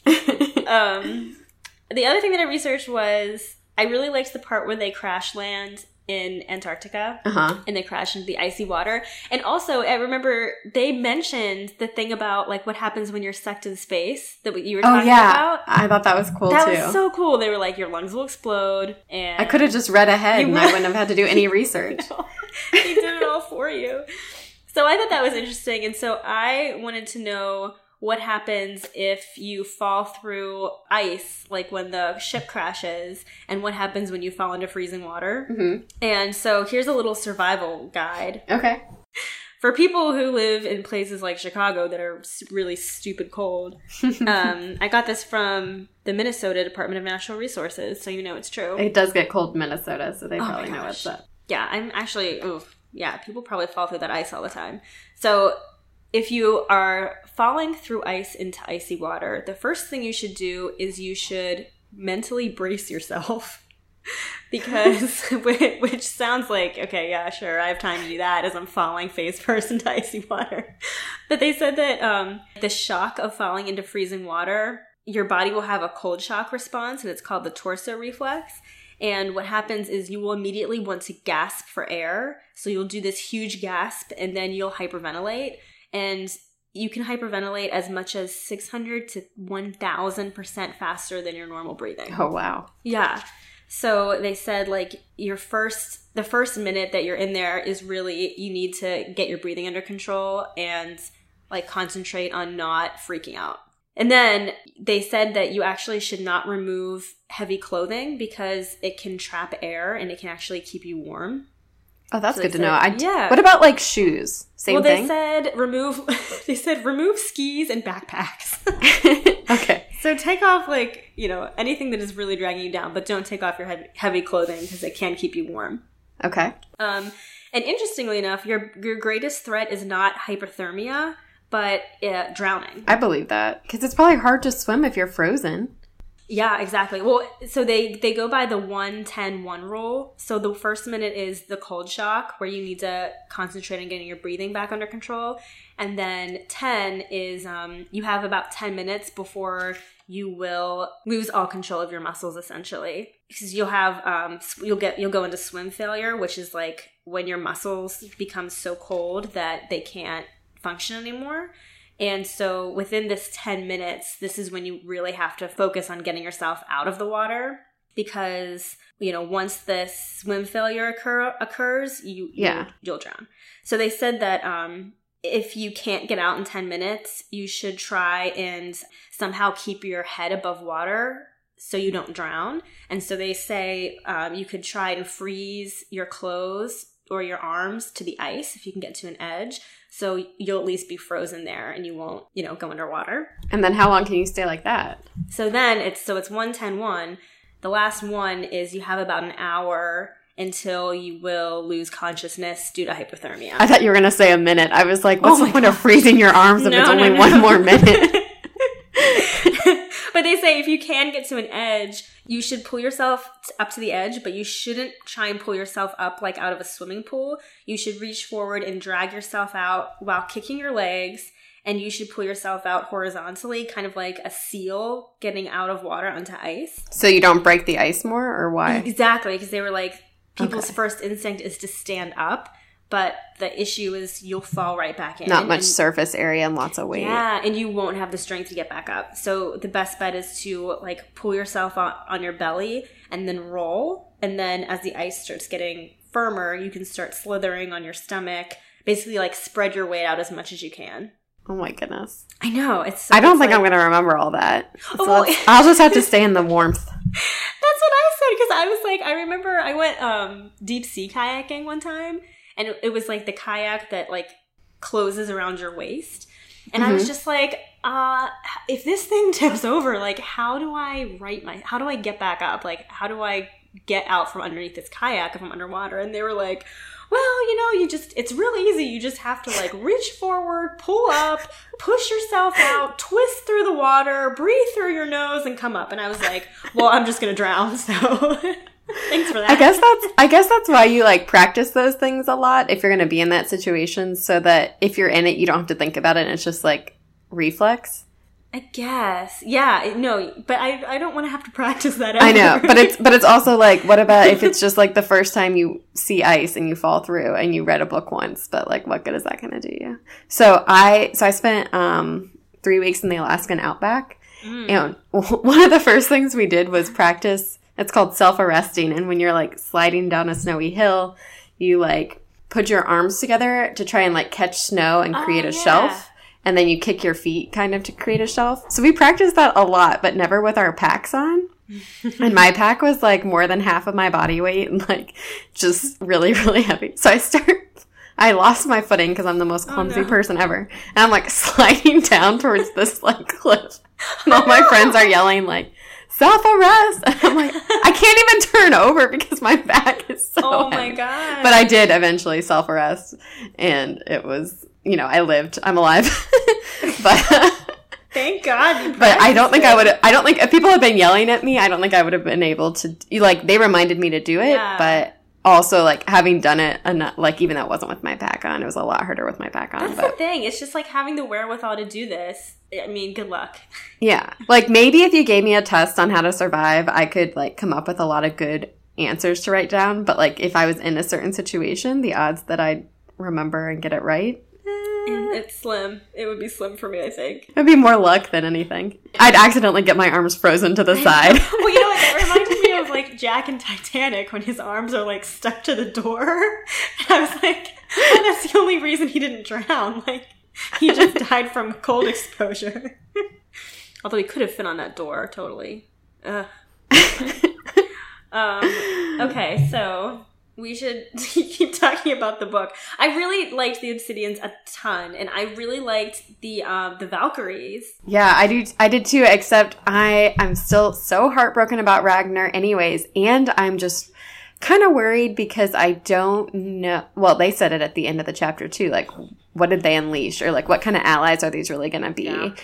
[SPEAKER 3] Um, the other thing that I researched was I really liked the part where they crash land in Antarctica
[SPEAKER 2] uh-huh
[SPEAKER 3] and they crash into the icy water. And also, I remember they mentioned the thing about like what happens when you're sucked in space that you were
[SPEAKER 2] oh
[SPEAKER 3] talking
[SPEAKER 2] yeah
[SPEAKER 3] about.
[SPEAKER 2] i thought that was cool
[SPEAKER 3] That
[SPEAKER 2] too
[SPEAKER 3] was so cool. They were like, your lungs will explode, and
[SPEAKER 2] I could have just read ahead and I
[SPEAKER 3] would-
[SPEAKER 2] wouldn't have had to do any research.
[SPEAKER 3] he did it all for you. So I thought that was interesting, and so I wanted to know what happens if you fall through ice, like when the ship crashes, and what happens when you fall into freezing water.
[SPEAKER 2] hmm
[SPEAKER 3] And so here's a little survival guide
[SPEAKER 2] Okay.
[SPEAKER 3] for people who live in places like Chicago that are really stupid cold. um, I got this from the Minnesota Department of Natural Resources, so you know it's true.
[SPEAKER 2] it does get cold in Minnesota, so they
[SPEAKER 3] Oh
[SPEAKER 2] probably know what's up.
[SPEAKER 3] Yeah, I'm actually, oof, yeah, people probably fall through that ice all the time. So if you are falling through ice into icy water, the first thing you should do is you should mentally brace yourself. because which sounds like okay yeah sure i have time to do that as i'm falling face first into icy water but they said that um, the shock of falling into freezing water your body will have a cold shock response and it's called the torso reflex and what happens is you will immediately want to gasp for air. So you'll do this huge gasp and then you'll hyperventilate. And you can hyperventilate as much as 600 to 1000% faster than your normal breathing.
[SPEAKER 2] Oh wow.
[SPEAKER 3] Yeah. So they said like your first the first minute that you're in there is really you need to get your breathing under control and like concentrate on not freaking out. And then they said that you actually should not remove heavy clothing because it can trap air and it can actually keep you warm.
[SPEAKER 2] Oh, that's
[SPEAKER 3] So
[SPEAKER 2] good to know.
[SPEAKER 3] said-
[SPEAKER 2] I
[SPEAKER 3] yeah.
[SPEAKER 2] What about like shoes? Same
[SPEAKER 3] well,
[SPEAKER 2] thing.
[SPEAKER 3] they said remove they said remove skis and backpacks.
[SPEAKER 2] okay.
[SPEAKER 3] So take off like you know anything that is really dragging you down, but don't take off your heavy, heavy clothing because it can keep you warm.
[SPEAKER 2] Okay.
[SPEAKER 3] Um, and interestingly enough, your your greatest threat is not hyperthermia, but uh, drowning.
[SPEAKER 2] I believe that because it's probably hard to swim if you're frozen.
[SPEAKER 3] Yeah, exactly. Well, so they they go by the 1 1 rule. So the first minute is the cold shock where you need to concentrate on getting your breathing back under control. And then 10 is um, you have about 10 minutes before you will lose all control of your muscles essentially. Because you'll have um, you'll get you'll go into swim failure, which is like when your muscles become so cold that they can't function anymore. And so within this 10 minutes, this is when you really have to focus on getting yourself out of the water because, you know, once this swim failure occur, occurs, you,
[SPEAKER 2] Yeah.
[SPEAKER 3] you'll, you'll drown. So they said that um, if you can't get out in 10 minutes, you should try and somehow keep your head above water so you don't drown. And so they say um, you could try and freeze your clothes or your arms to the ice if you can get to an edge. So you'll at least be frozen there and you won't, you know, go underwater.
[SPEAKER 2] And then how long can you stay like that?
[SPEAKER 3] So then it's so it's 110 1. The last one is you have about an hour until you will lose consciousness due to hypothermia.
[SPEAKER 2] I thought you were gonna say a minute. I was like, oh what's
[SPEAKER 3] Oh
[SPEAKER 2] the point of freezing your arms if
[SPEAKER 3] No,
[SPEAKER 2] it's
[SPEAKER 3] no,
[SPEAKER 2] only
[SPEAKER 3] no.
[SPEAKER 2] one more minute?
[SPEAKER 3] but they say if you can get to an edge, you should pull yourself up to the edge, but you shouldn't try and pull yourself up like out of a swimming pool. You should reach forward and drag yourself out while kicking your legs, and you should pull yourself out horizontally, kind of like a seal getting out of water onto ice.
[SPEAKER 2] so you don't break the ice more, or why?
[SPEAKER 3] Exactly, because they were like, people's
[SPEAKER 2] Okay.
[SPEAKER 3] first instinct is to stand up, but the issue is you'll fall right back in.
[SPEAKER 2] Not much
[SPEAKER 3] and-
[SPEAKER 2] surface area and lots of weight.
[SPEAKER 3] yeah, and you won't have the strength to get back up. So the best bet is to like pull yourself on, on your belly and then roll. And then as the ice starts getting firmer, you can start slithering on your stomach. Basically, like spread your weight out as much as you can.
[SPEAKER 2] Oh my goodness.
[SPEAKER 3] I know it's.
[SPEAKER 2] I don't
[SPEAKER 3] it's
[SPEAKER 2] think I'm gonna remember all that. So
[SPEAKER 3] Oh,
[SPEAKER 2] I'll just have to stay in the warmth.
[SPEAKER 3] That's what I said because I was like, I remember I went um deep sea kayaking one time, and it, it was like the kayak that like closes around your waist, and I was
[SPEAKER 2] Mhm.
[SPEAKER 3] just like, uh, if this thing tips over, like, how do I right my? How do I get back up? Like, how do I get out from underneath this kayak if I'm underwater? And they were like. Well, you know, you just, it's real easy. You just have to like reach forward, pull up, push yourself out, twist through the water, breathe through your nose, and come up. And I was like, well, I'm just gonna drown. So thanks for that.
[SPEAKER 2] I guess that's I guess that's why you like practice those things a lot if you're gonna be in that situation, so that if you're in it, you don't have to think about it. and It's just like reflex.
[SPEAKER 3] I guess. Yeah. No, but I I don't want to have to practice that.
[SPEAKER 2] I know, but it's but it's also like, what about if it's just like the first time you see ice and you fall through and you read a book once, but like, what good is that going to do you? So I so I spent um three weeks in the Alaskan outback,
[SPEAKER 3] Mm.
[SPEAKER 2] and one of the first things we did was practice. It's called self arresting, and when you're like sliding down a snowy hill, you like put your arms together to try and like catch snow and
[SPEAKER 3] Oh,
[SPEAKER 2] create a
[SPEAKER 3] yeah.
[SPEAKER 2] shelf. And then you kick your feet kind of to create a shelf. So we practiced that a lot, but never with our packs on and my pack was like more than half of my body weight and like just really really heavy so i start i lost my footing because i'm the most
[SPEAKER 3] Oh,
[SPEAKER 2] clumsy
[SPEAKER 3] no.
[SPEAKER 2] person ever and i'm like sliding down towards this like cliff and all my friends are yelling like self-arrest and i'm like i can't even turn over because my back is so
[SPEAKER 3] oh my
[SPEAKER 2] heavy.
[SPEAKER 3] god.
[SPEAKER 2] but i did eventually self-arrest and it was you know i lived i'm alive but
[SPEAKER 3] Thank God.
[SPEAKER 2] but I don't think
[SPEAKER 3] practiced
[SPEAKER 2] I would. I don't think if people had been yelling at me, I don't think I would have been able to. Like they reminded me to do it,
[SPEAKER 3] Yeah.
[SPEAKER 2] but also like having done it, enough, like even that wasn't with my pack on, it was a lot harder with my pack on.
[SPEAKER 3] That's the
[SPEAKER 2] But
[SPEAKER 3] thing. It's just like having the wherewithal to do this. I mean, good luck.
[SPEAKER 2] yeah, like maybe if you gave me a test on how to survive, I could like come up with a lot of good answers to write down. But like if I was in a certain situation, the odds that I'd remember and get it right. Eh,
[SPEAKER 3] It's slim. It would be slim for me, I think.
[SPEAKER 2] It'd be more luck than anything. I'd accidentally get my arms frozen to the side.
[SPEAKER 3] well, you know what? That reminded me of like Jack in Titanic when his arms are like stuck to the door. And I was like, oh, that's the only reason he didn't drown. Like, he just died from cold exposure. Although he could have fit on that door, totally. Ugh. Um, okay, so we should keep talking about the book. I really liked the Obsidians a ton, and I really liked the um, the Valkyries.
[SPEAKER 2] Yeah, I do. I did too. Except I, I'm still so heartbroken about Ragnar, anyways, and I'm just kind of worried because I don't know. Well, they said it at the end of the chapter too. Like, what did they unleash, or like, what kind of allies are these really going to be?
[SPEAKER 3] Yeah.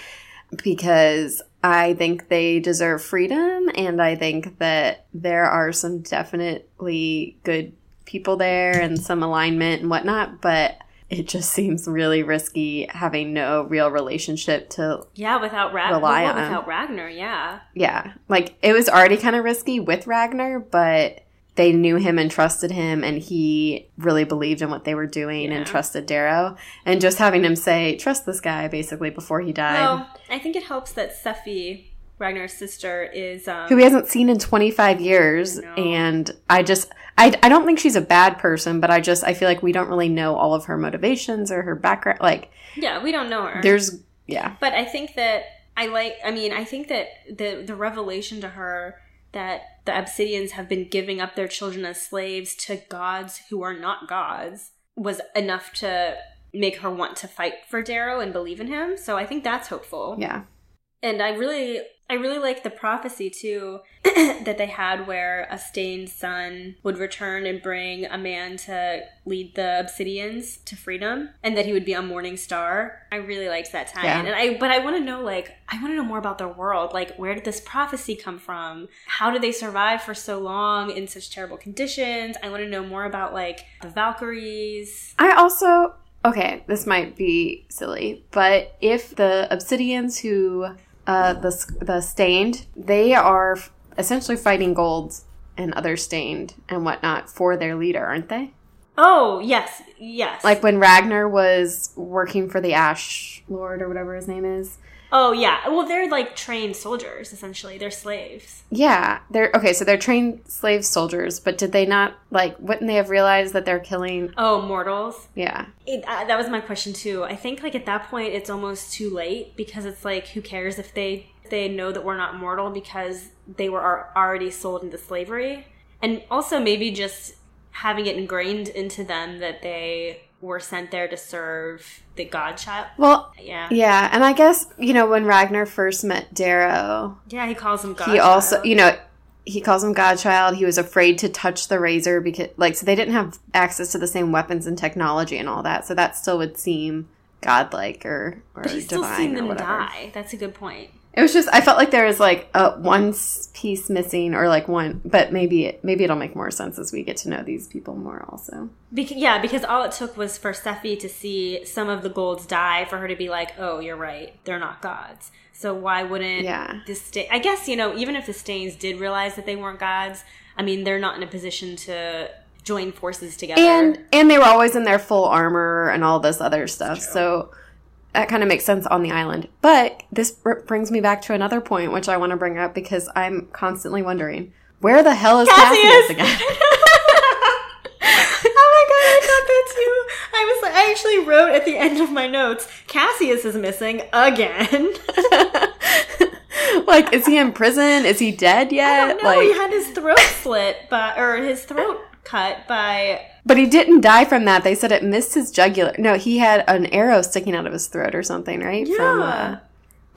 [SPEAKER 2] Because I think they deserve freedom, and I think that there are some definitely good people there and some alignment and whatnot, but. It just seems really risky having no real relationship to
[SPEAKER 3] Yeah, without Ragnar.
[SPEAKER 2] Rely on
[SPEAKER 3] without Ragnar, yeah.
[SPEAKER 2] yeah, like it was already kind of risky with Ragnar, but they knew him and trusted him and he really believed in what they were doing and trusted Darrow. And just having him say, trust this guy basically before he died.
[SPEAKER 3] Well, I think it helps that Sefi, Ragnar's sister, is um,
[SPEAKER 2] who he hasn't seen in 25 years
[SPEAKER 3] I
[SPEAKER 2] and i just I, I don't think she's a bad person but i just i feel like we don't really know all of her motivations or her background like
[SPEAKER 3] yeah, we don't know her.
[SPEAKER 2] there's yeah
[SPEAKER 3] But I think that I like. I mean, I think that the the revelation to her that the Obsidians have been giving up their children as slaves to gods who are not gods was enough to make her want to fight for Darrow and believe in him. So I think that's hopeful.
[SPEAKER 2] yeah
[SPEAKER 3] And I really I really like the prophecy too that they had where a stained son would return and bring a man to lead the obsidians to freedom and that he would be a morning star. I really liked that time.
[SPEAKER 2] Yeah.
[SPEAKER 3] And I but I want to know like I want to know more about their world. Like where did this prophecy come from? How did they survive for so long in such terrible conditions? I want to know more about like the Valkyries.
[SPEAKER 2] i also okay this might be silly but if the obsidians who uh the the stained they are essentially fighting gold and other stained and whatnot for their leader aren't they
[SPEAKER 3] Oh, yes. Yes.
[SPEAKER 2] like when ragnar was working for the ash lord or whatever his name is
[SPEAKER 3] Oh yeah. Well, they're like trained soldiers essentially. They're slaves.
[SPEAKER 2] Yeah, they're okay. So they're trained slave soldiers, but did they not like? Wouldn't they have realized that they're killing?
[SPEAKER 3] Oh, mortals.
[SPEAKER 2] Yeah,
[SPEAKER 3] It, uh, that was my question too. I think like at that point it's almost too late because it's like who cares if they if they know that we're not mortal because they were already sold into slavery, and also maybe just having it ingrained into them that they were sent there to serve the godchild.
[SPEAKER 2] well,
[SPEAKER 3] Yeah.
[SPEAKER 2] yeah, and I guess you know when Ragnar first met Darrow,
[SPEAKER 3] Yeah, he calls him god.
[SPEAKER 2] he also you know he calls him Godchild. He was afraid to touch the razor because like so they didn't have access to the same weapons and technology and all that. So that still would seem godlike or or
[SPEAKER 3] but he's still
[SPEAKER 2] divine
[SPEAKER 3] seen
[SPEAKER 2] or
[SPEAKER 3] them die. That's a good point.
[SPEAKER 2] It was just I felt like there was like a one piece missing or like one, but maybe it, maybe it'll make more sense as we get to know these people more. Also,
[SPEAKER 3] Bec- yeah, because all it took was for Sefi to see some of the golds die for her to be like, "Oh, you're right, they're not gods." So why wouldn't
[SPEAKER 2] Yeah.
[SPEAKER 3] the sta- I guess you know, even if the Stains did realize that they weren't gods, I mean, they're not in a position to join forces together.
[SPEAKER 2] and and they were always in their full armor and all this other stuff. So that kind of makes sense on the island. But this br- brings me back to another point, which I want to bring up because I'm constantly wondering where the hell is Cassius, again.
[SPEAKER 3] oh my god, I thought that too. I was like, I actually wrote at the end of my notes, Cassius is missing again.
[SPEAKER 2] like, is he in prison? Is he dead
[SPEAKER 3] I
[SPEAKER 2] yet?
[SPEAKER 3] don't know.
[SPEAKER 2] Like,
[SPEAKER 3] he had his throat slit by, or his throat cut by
[SPEAKER 2] but he didn't die from that. They said it missed his jugular. No, he had an arrow sticking out of his throat or something, right? From, uh,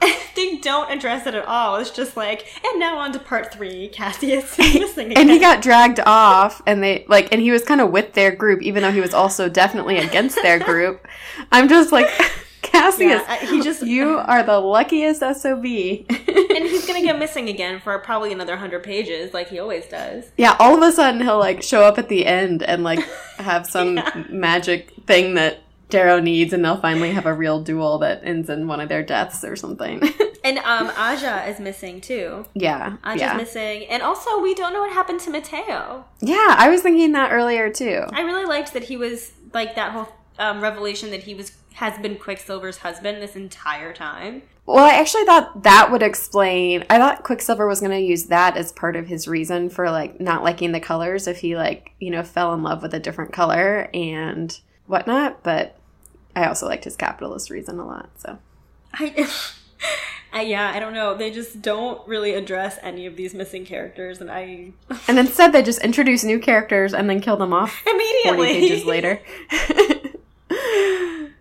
[SPEAKER 3] they don't address it at all. It's just like, and now on to part three. Cassius missing again.
[SPEAKER 2] and he got dragged off and they like and he was kind of with their group even though he was also definitely against their group i'm just like cassius
[SPEAKER 3] Yeah, he just-
[SPEAKER 2] you are the luckiest sob
[SPEAKER 3] and he's gonna get missing again for probably another hundred pages, like he always does.
[SPEAKER 2] yeah all of a sudden he'll like show up at the end and like have some
[SPEAKER 3] Yeah.
[SPEAKER 2] magic thing that darrow needs and they'll finally have a real duel that ends in one of their deaths or something
[SPEAKER 3] And um, Aja is missing too.
[SPEAKER 2] yeah
[SPEAKER 3] Aja's
[SPEAKER 2] yeah
[SPEAKER 3] missing, and also we don't know what happened to Matteo.
[SPEAKER 2] yeah i was thinking that earlier too
[SPEAKER 3] I really liked that he was like that whole um, revelation that he was has been Quicksilver's husband this entire time.
[SPEAKER 2] Well, I actually thought that would explain. I thought Quicksilver was going to use that as part of his reason for like not liking the colors if he like, you know, fell in love with a different color and whatnot. But I also liked his capitalist reason a lot. So
[SPEAKER 3] I, I yeah, I don't know. They just don't really address any of these missing characters, and I
[SPEAKER 2] and instead they just introduce new characters and then kill them off forty
[SPEAKER 3] immediately
[SPEAKER 2] pages later.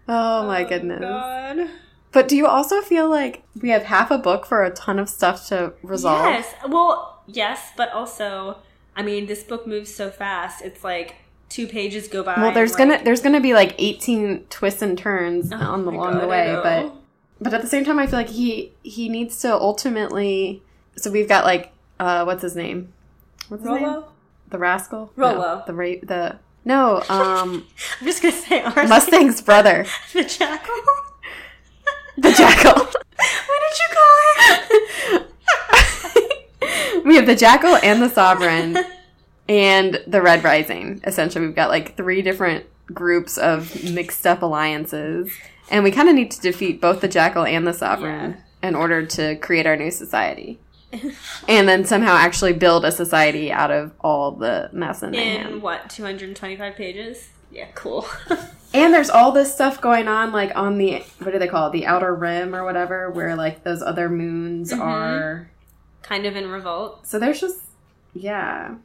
[SPEAKER 2] oh my goodness!
[SPEAKER 3] God.
[SPEAKER 2] But do you also feel like we have half a book for a ton of stuff to resolve?
[SPEAKER 3] Yes. Well, yes, but also, I mean, this book moves so fast. It's like two pages go by.
[SPEAKER 2] Well, there's
[SPEAKER 3] and,
[SPEAKER 2] gonna there's gonna be like 18 twists and turns
[SPEAKER 3] oh
[SPEAKER 2] on the along
[SPEAKER 3] God,
[SPEAKER 2] the way, but but at the same time, I feel like he he needs to ultimately. So we've got like uh what's his name? What's his name? The rascal.
[SPEAKER 3] Rollo.
[SPEAKER 2] No, the ra- the no um
[SPEAKER 3] I'm just gonna say ours.
[SPEAKER 2] Mustang's brother,
[SPEAKER 3] the jackal.
[SPEAKER 2] the jackal.
[SPEAKER 3] what did you call it?
[SPEAKER 2] we have the jackal and the sovereign. and the Red Rising. Essentially, we've got like three different groups of mixed up alliances, and we kind of need to defeat both the Jackal and the Sovereign in order to create our new society. and then somehow actually build a society out of all the mess and mayhem.
[SPEAKER 3] In what, 225 pages? Yeah, cool.
[SPEAKER 2] And there's all this stuff going on, like on the what do they call it, the outer rim or whatever, where like those other moons
[SPEAKER 3] Mhm.
[SPEAKER 2] are.
[SPEAKER 3] kind of in revolt.
[SPEAKER 2] So there's just yeah,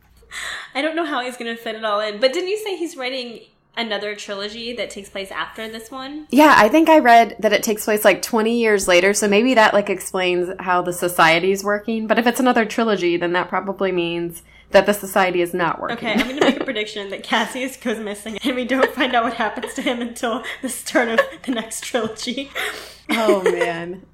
[SPEAKER 3] I don't know how he's going to fit it all in. But didn't you say he's writing another trilogy that takes place after this one?
[SPEAKER 2] yeah. I think I read that it takes place like 20 years later, so maybe that like explains how the society's working. But if it's another trilogy, then that probably means that the society is not working.
[SPEAKER 3] Okay, I'm going to make a prediction that Cassius goes missing and we don't find out what happens to him until the start of the next trilogy.
[SPEAKER 2] oh man.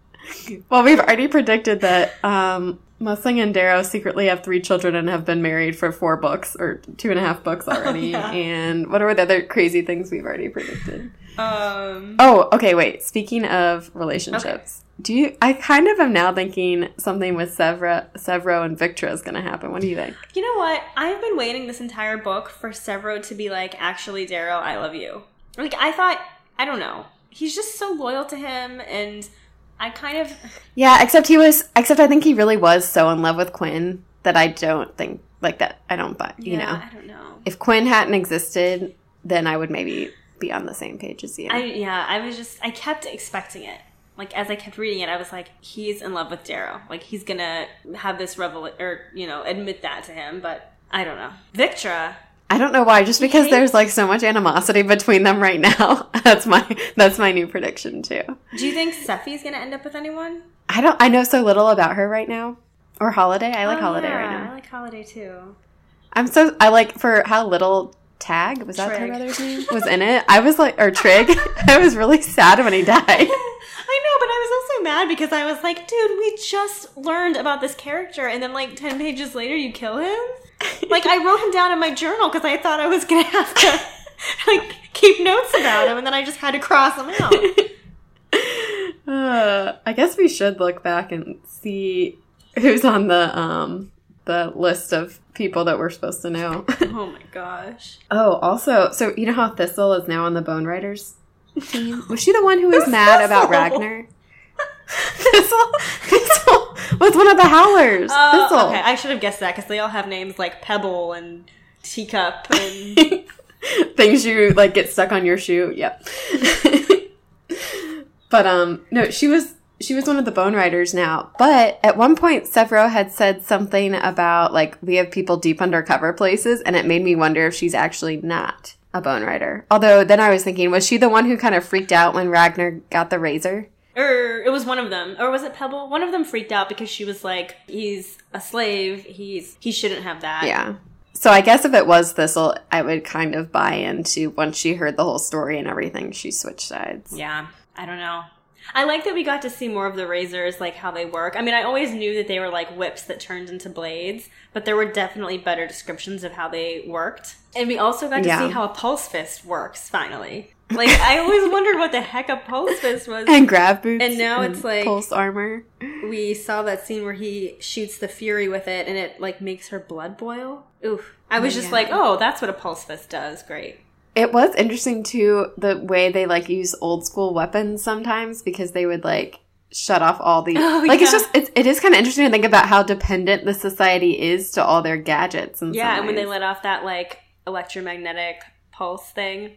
[SPEAKER 2] Well, we've already predicted that um, Mustang and Darrow secretly have three children and have been married for four books or two and a half books already.
[SPEAKER 3] yeah.
[SPEAKER 2] And what are the other crazy things we've already predicted?
[SPEAKER 3] Um,
[SPEAKER 2] Oh, okay, wait. Speaking of relationships, do you? I kind of am now thinking something with Sevro, Sevro and Victra is going to happen. What do you think?
[SPEAKER 3] you know what? I've been waiting this entire book for Sevro to be like, actually, Darrow, I love you. Like, I thought, I don't know. He's just so loyal to him, and I kind of.
[SPEAKER 2] Yeah, except he was. Except I think he really was so in love with Quinn that I don't think like that. I don't. But you
[SPEAKER 3] yeah,
[SPEAKER 2] know,
[SPEAKER 3] I don't know.
[SPEAKER 2] if Quinn hadn't existed, then I would maybe be on the same page as you.
[SPEAKER 3] I yeah, I was just I kept expecting it. Like as I kept reading it, I was like, he's in love with Darrow. Like he's gonna have this revel or you know admit that to him. But I don't know. Victra,
[SPEAKER 2] I don't know why. Just because there's like so much animosity between them right now. that's my that's my new prediction too.
[SPEAKER 3] do you think Sefi's gonna end up with anyone?
[SPEAKER 2] I don't. I know so little about her right now. Or Holiday. I like
[SPEAKER 3] Oh,
[SPEAKER 2] Holiday
[SPEAKER 3] yeah,
[SPEAKER 2] right now.
[SPEAKER 3] I like Holiday too.
[SPEAKER 2] I'm so. I like for how little Tag was that her brother's name was in it. I was like, or Trigg. I was really sad when he died.
[SPEAKER 3] I know, but I was also mad because I was like, dude, we just learned about this character, and then like ten pages later, you kill him. Like I wrote him down in my journal because I thought I was gonna have to like keep notes about him, and then I just had to cross him out.
[SPEAKER 2] Uh, I guess we should look back and see who's on the um the list of people that we're supposed to know.
[SPEAKER 3] oh my gosh.
[SPEAKER 2] oh, also, so you know how Thistle is now on the Bone Riders team? Was she the one who was mad about Ragnar? Thistle, Thistle was one of the Howlers.
[SPEAKER 3] Oh,
[SPEAKER 2] Thistle.
[SPEAKER 3] okay. I should have guessed that because they all have names like Pebble and Teacup and
[SPEAKER 2] Things you like get stuck on your shoe. Yep. but um no, she was she was one of the bone riders now. But at one point Sevro had said something about like we have people deep undercover places and it made me wonder if she's actually not a bone rider. Although then I was thinking, was she the one who kind of freaked out when Ragnar got the razor?
[SPEAKER 3] Or it was one of them, or was it Pebble? One of them freaked out because she was like, "He's a slave. He's he shouldn't have that."
[SPEAKER 2] Yeah. So I guess if it was Thistle, I would kind of buy into once she heard the whole story and everything, she switched sides.
[SPEAKER 3] Yeah, I don't know. I like that we got to see more of the razors, like how they work. I mean, I always knew that they were like whips that turned into blades, but there were definitely better descriptions of how they worked. And we also got to
[SPEAKER 2] Yeah.
[SPEAKER 3] see how a pulse fist works, finally. Like, I always wondered what the heck a pulse fist was.
[SPEAKER 2] And grav boots.
[SPEAKER 3] And now it's like-
[SPEAKER 2] pulse armor.
[SPEAKER 3] we saw that scene where he shoots the fury with it and it like makes her blood boil. Oof. I was
[SPEAKER 2] Oh,
[SPEAKER 3] just
[SPEAKER 2] yeah.
[SPEAKER 3] like, oh, that's what a pulse fist does. Great.
[SPEAKER 2] It was interesting too the way they like use old school weapons sometimes because they would like shut off all the
[SPEAKER 3] Oh,
[SPEAKER 2] like it's just it's, it is kind of interesting to think about how dependent the society is to all their gadgets and
[SPEAKER 3] Yeah, and when they let off that like electromagnetic pulse thing.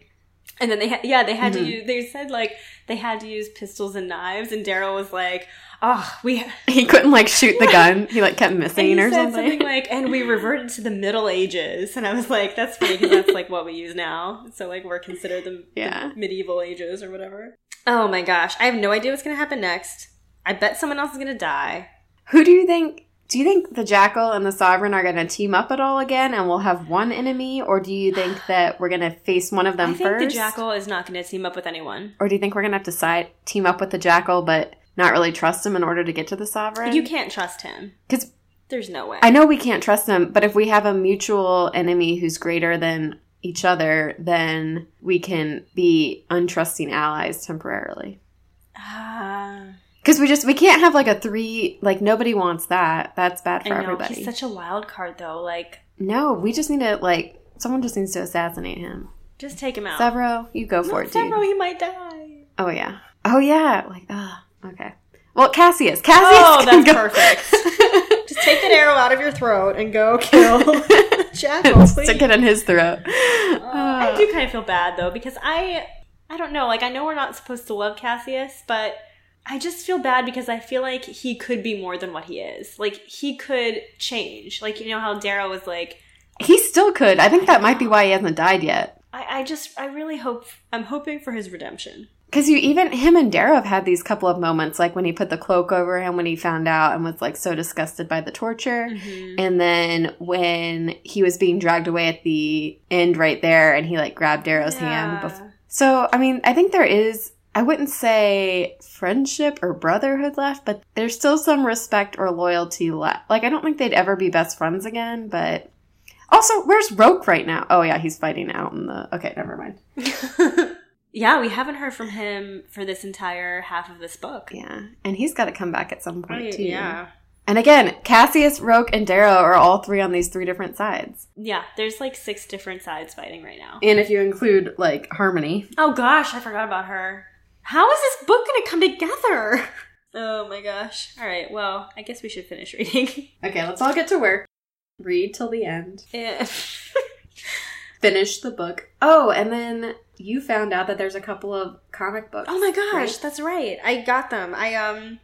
[SPEAKER 3] And then they had, yeah, they had
[SPEAKER 2] Mhm.
[SPEAKER 3] to use, they said like they had to use pistols and knives, and Darrow was like, oh, we,
[SPEAKER 2] he couldn't like shoot the gun he like kept missing or something,
[SPEAKER 3] something like, and we reverted to the Middle Ages. And I was like, that's funny because that's like what we use now. So like we're considered the, the
[SPEAKER 2] Yeah.
[SPEAKER 3] medieval ages or whatever. Oh my gosh, I have no idea what's gonna happen next. I bet someone else is gonna die.
[SPEAKER 2] who do you think do you think the jackal and the sovereign are going to team up at all again and we'll have one enemy or do you think that we're going to face one of them
[SPEAKER 3] I think
[SPEAKER 2] first
[SPEAKER 3] the jackal is not gonna team up with anyone.
[SPEAKER 2] or do you think we're going to have to side team up with the jackal but not really trust him in order to get to the sovereign
[SPEAKER 3] You can't trust him.
[SPEAKER 2] because
[SPEAKER 3] There's no way.
[SPEAKER 2] I know we can't trust them, but if we have a mutual enemy who's greater than each other, then we can be untrusting allies temporarily.
[SPEAKER 3] Ah.
[SPEAKER 2] Because we just we can't have like a three like nobody wants that. That's bad for
[SPEAKER 3] I know
[SPEAKER 2] everybody.
[SPEAKER 3] he's such a wild card though. Like,
[SPEAKER 2] no, we just need to like someone just needs to assassinate him.
[SPEAKER 3] just take him out.
[SPEAKER 2] Sevro, you go for
[SPEAKER 3] Not
[SPEAKER 2] it, dude.
[SPEAKER 3] Sevro, he might die.
[SPEAKER 2] Oh yeah. Oh yeah. Like ah. okay. Well, Cassius. Cassius.
[SPEAKER 3] Oh, that's
[SPEAKER 2] go-
[SPEAKER 3] perfect. Just take that arrow out of your throat and go kill Jackal, please.
[SPEAKER 2] Stick it in his throat.
[SPEAKER 3] Uh, I
[SPEAKER 2] Uh,
[SPEAKER 3] do kind of feel bad though because I I don't know like I know we're not supposed to love Cassius but I just feel bad because I feel like he could be more than what he is like he could change like you know how Darrow was like
[SPEAKER 2] he still could. I think that might be why he hasn't died yet.
[SPEAKER 3] I, I just I really hope I'm hoping for his redemption
[SPEAKER 2] Because you even him and Darrow have had these couple of moments, like when he put the cloak over him when he found out and was like so disgusted by the torture, mm-hmm. and then when he was being dragged away at the end right there, and he like grabbed Darrow's hand. Before. So I mean, I think there is. I wouldn't say friendship or brotherhood left, but there's still some respect or loyalty left. Like I don't think they'd ever be best friends again, but. Also, where's Roque right now? Oh yeah, he's fighting out in the. Okay, never mind.
[SPEAKER 3] yeah we haven't heard from him for this entire half of this book
[SPEAKER 2] Yeah, and he's got to come back at some point
[SPEAKER 3] Right,
[SPEAKER 2] too.
[SPEAKER 3] yeah
[SPEAKER 2] And again, Cassius, Roque, and Darrow are all three on these three different sides.
[SPEAKER 3] yeah there's like six different sides fighting right now
[SPEAKER 2] And if you include like Harmony,
[SPEAKER 3] Oh gosh, I forgot about her. How is this book gonna come together? Oh my gosh. Alright, well, I guess we should finish reading.
[SPEAKER 2] okay, let's all get to work. Read till the end.
[SPEAKER 3] Eh.
[SPEAKER 2] Finish the book. Oh, and then you found out that there's a couple of comic books.
[SPEAKER 3] oh my gosh,
[SPEAKER 2] right?
[SPEAKER 3] that's right. I got them. I um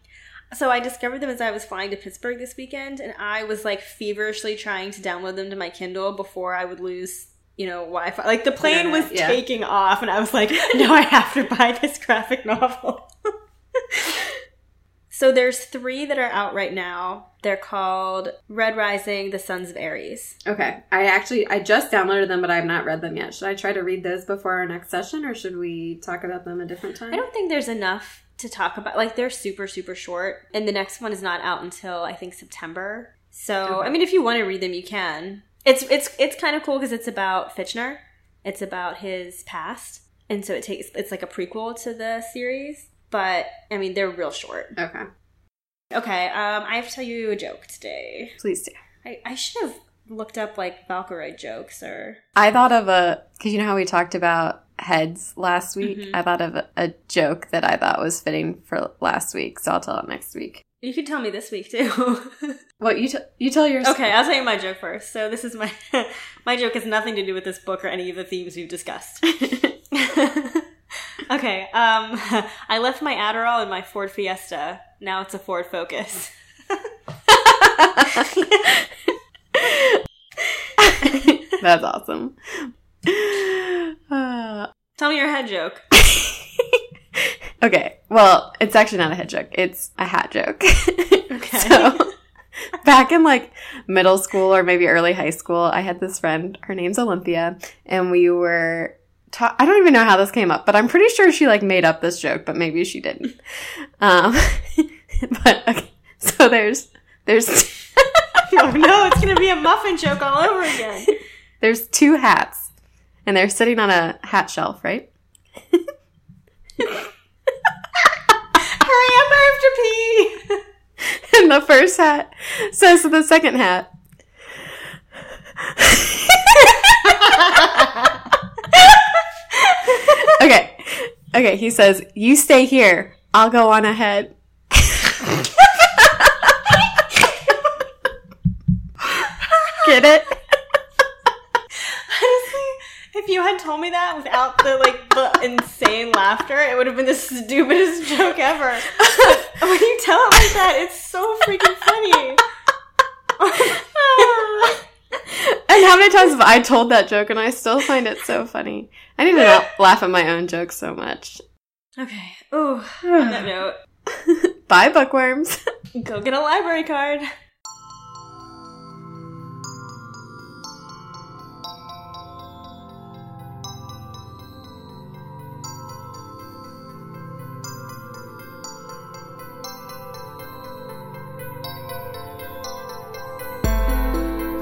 [SPEAKER 3] so I discovered them as I was flying to Pittsburgh this weekend and I was like feverishly trying to download them to my Kindle before I would lose you know, Wi-Fi. Like the plane was
[SPEAKER 2] yeah.
[SPEAKER 3] taking off, and I was like, "No, I have to buy this graphic novel." so there's three that are out right now. They're called Red Rising: The Sons of Ares.
[SPEAKER 2] Okay, I actually I just downloaded them, but I have not read them yet. Should I try to read those before our next session, or should we talk about them a different time?
[SPEAKER 3] I don't think there's enough to talk about. Like they're super super short, and the next one is not out until I think September. So
[SPEAKER 2] Okay.
[SPEAKER 3] I mean, if you want to read them, you can. It's it's it's kind of cool because it's about Fitchner. It's about his past, and so it takes it's like a prequel to the series. But I mean, they're real short.
[SPEAKER 2] Okay,
[SPEAKER 3] Okay, um, I have to tell you a joke today.
[SPEAKER 2] please do.
[SPEAKER 3] I, I should have looked up like Valkyrie jokes or
[SPEAKER 2] I thought of a because you know how we talked about heads last week.
[SPEAKER 3] Mhm.
[SPEAKER 2] I thought of a, a joke that I thought was fitting for last week, so I'll tell it next week.
[SPEAKER 3] You can tell me this week too.
[SPEAKER 2] What you t- you tell yours?
[SPEAKER 3] Okay, I'll tell you my joke first. So this is my my joke has nothing to do with this book or any of the themes we've discussed. okay, um I left my Adderall in my Ford Fiesta. Now it's a Ford Focus.
[SPEAKER 2] That's awesome. Uh,
[SPEAKER 3] Tell me your head joke.
[SPEAKER 2] Okay, well, it's actually not a head joke; it's a hat joke.
[SPEAKER 3] Okay.
[SPEAKER 2] so, back in like middle school or maybe early high school, I had this friend. Her name's Olympia, and we were. Ta- I don't even know how this came up, but I'm pretty sure she like made up this joke, but maybe she didn't. Um, but okay, so there's there's
[SPEAKER 3] oh no, it's gonna be a muffin joke all over again.
[SPEAKER 2] there's two hats, and they're sitting on a hat shelf, right?
[SPEAKER 3] Hurry up, I have to pee.
[SPEAKER 2] And the first hat says to the second hat, okay, okay, he says, You stay here, I'll go on ahead. Get it?
[SPEAKER 3] If you had told me that without the like the insane laughter, it would have been the stupidest joke ever. But when you tell it like that, it's so freaking funny.
[SPEAKER 2] And how many times have I told that joke and I still find it so funny? I need to not laugh at my own jokes so much.
[SPEAKER 3] okay. Ooh. On that note,
[SPEAKER 2] Bye, bookworms.
[SPEAKER 3] go get a library card.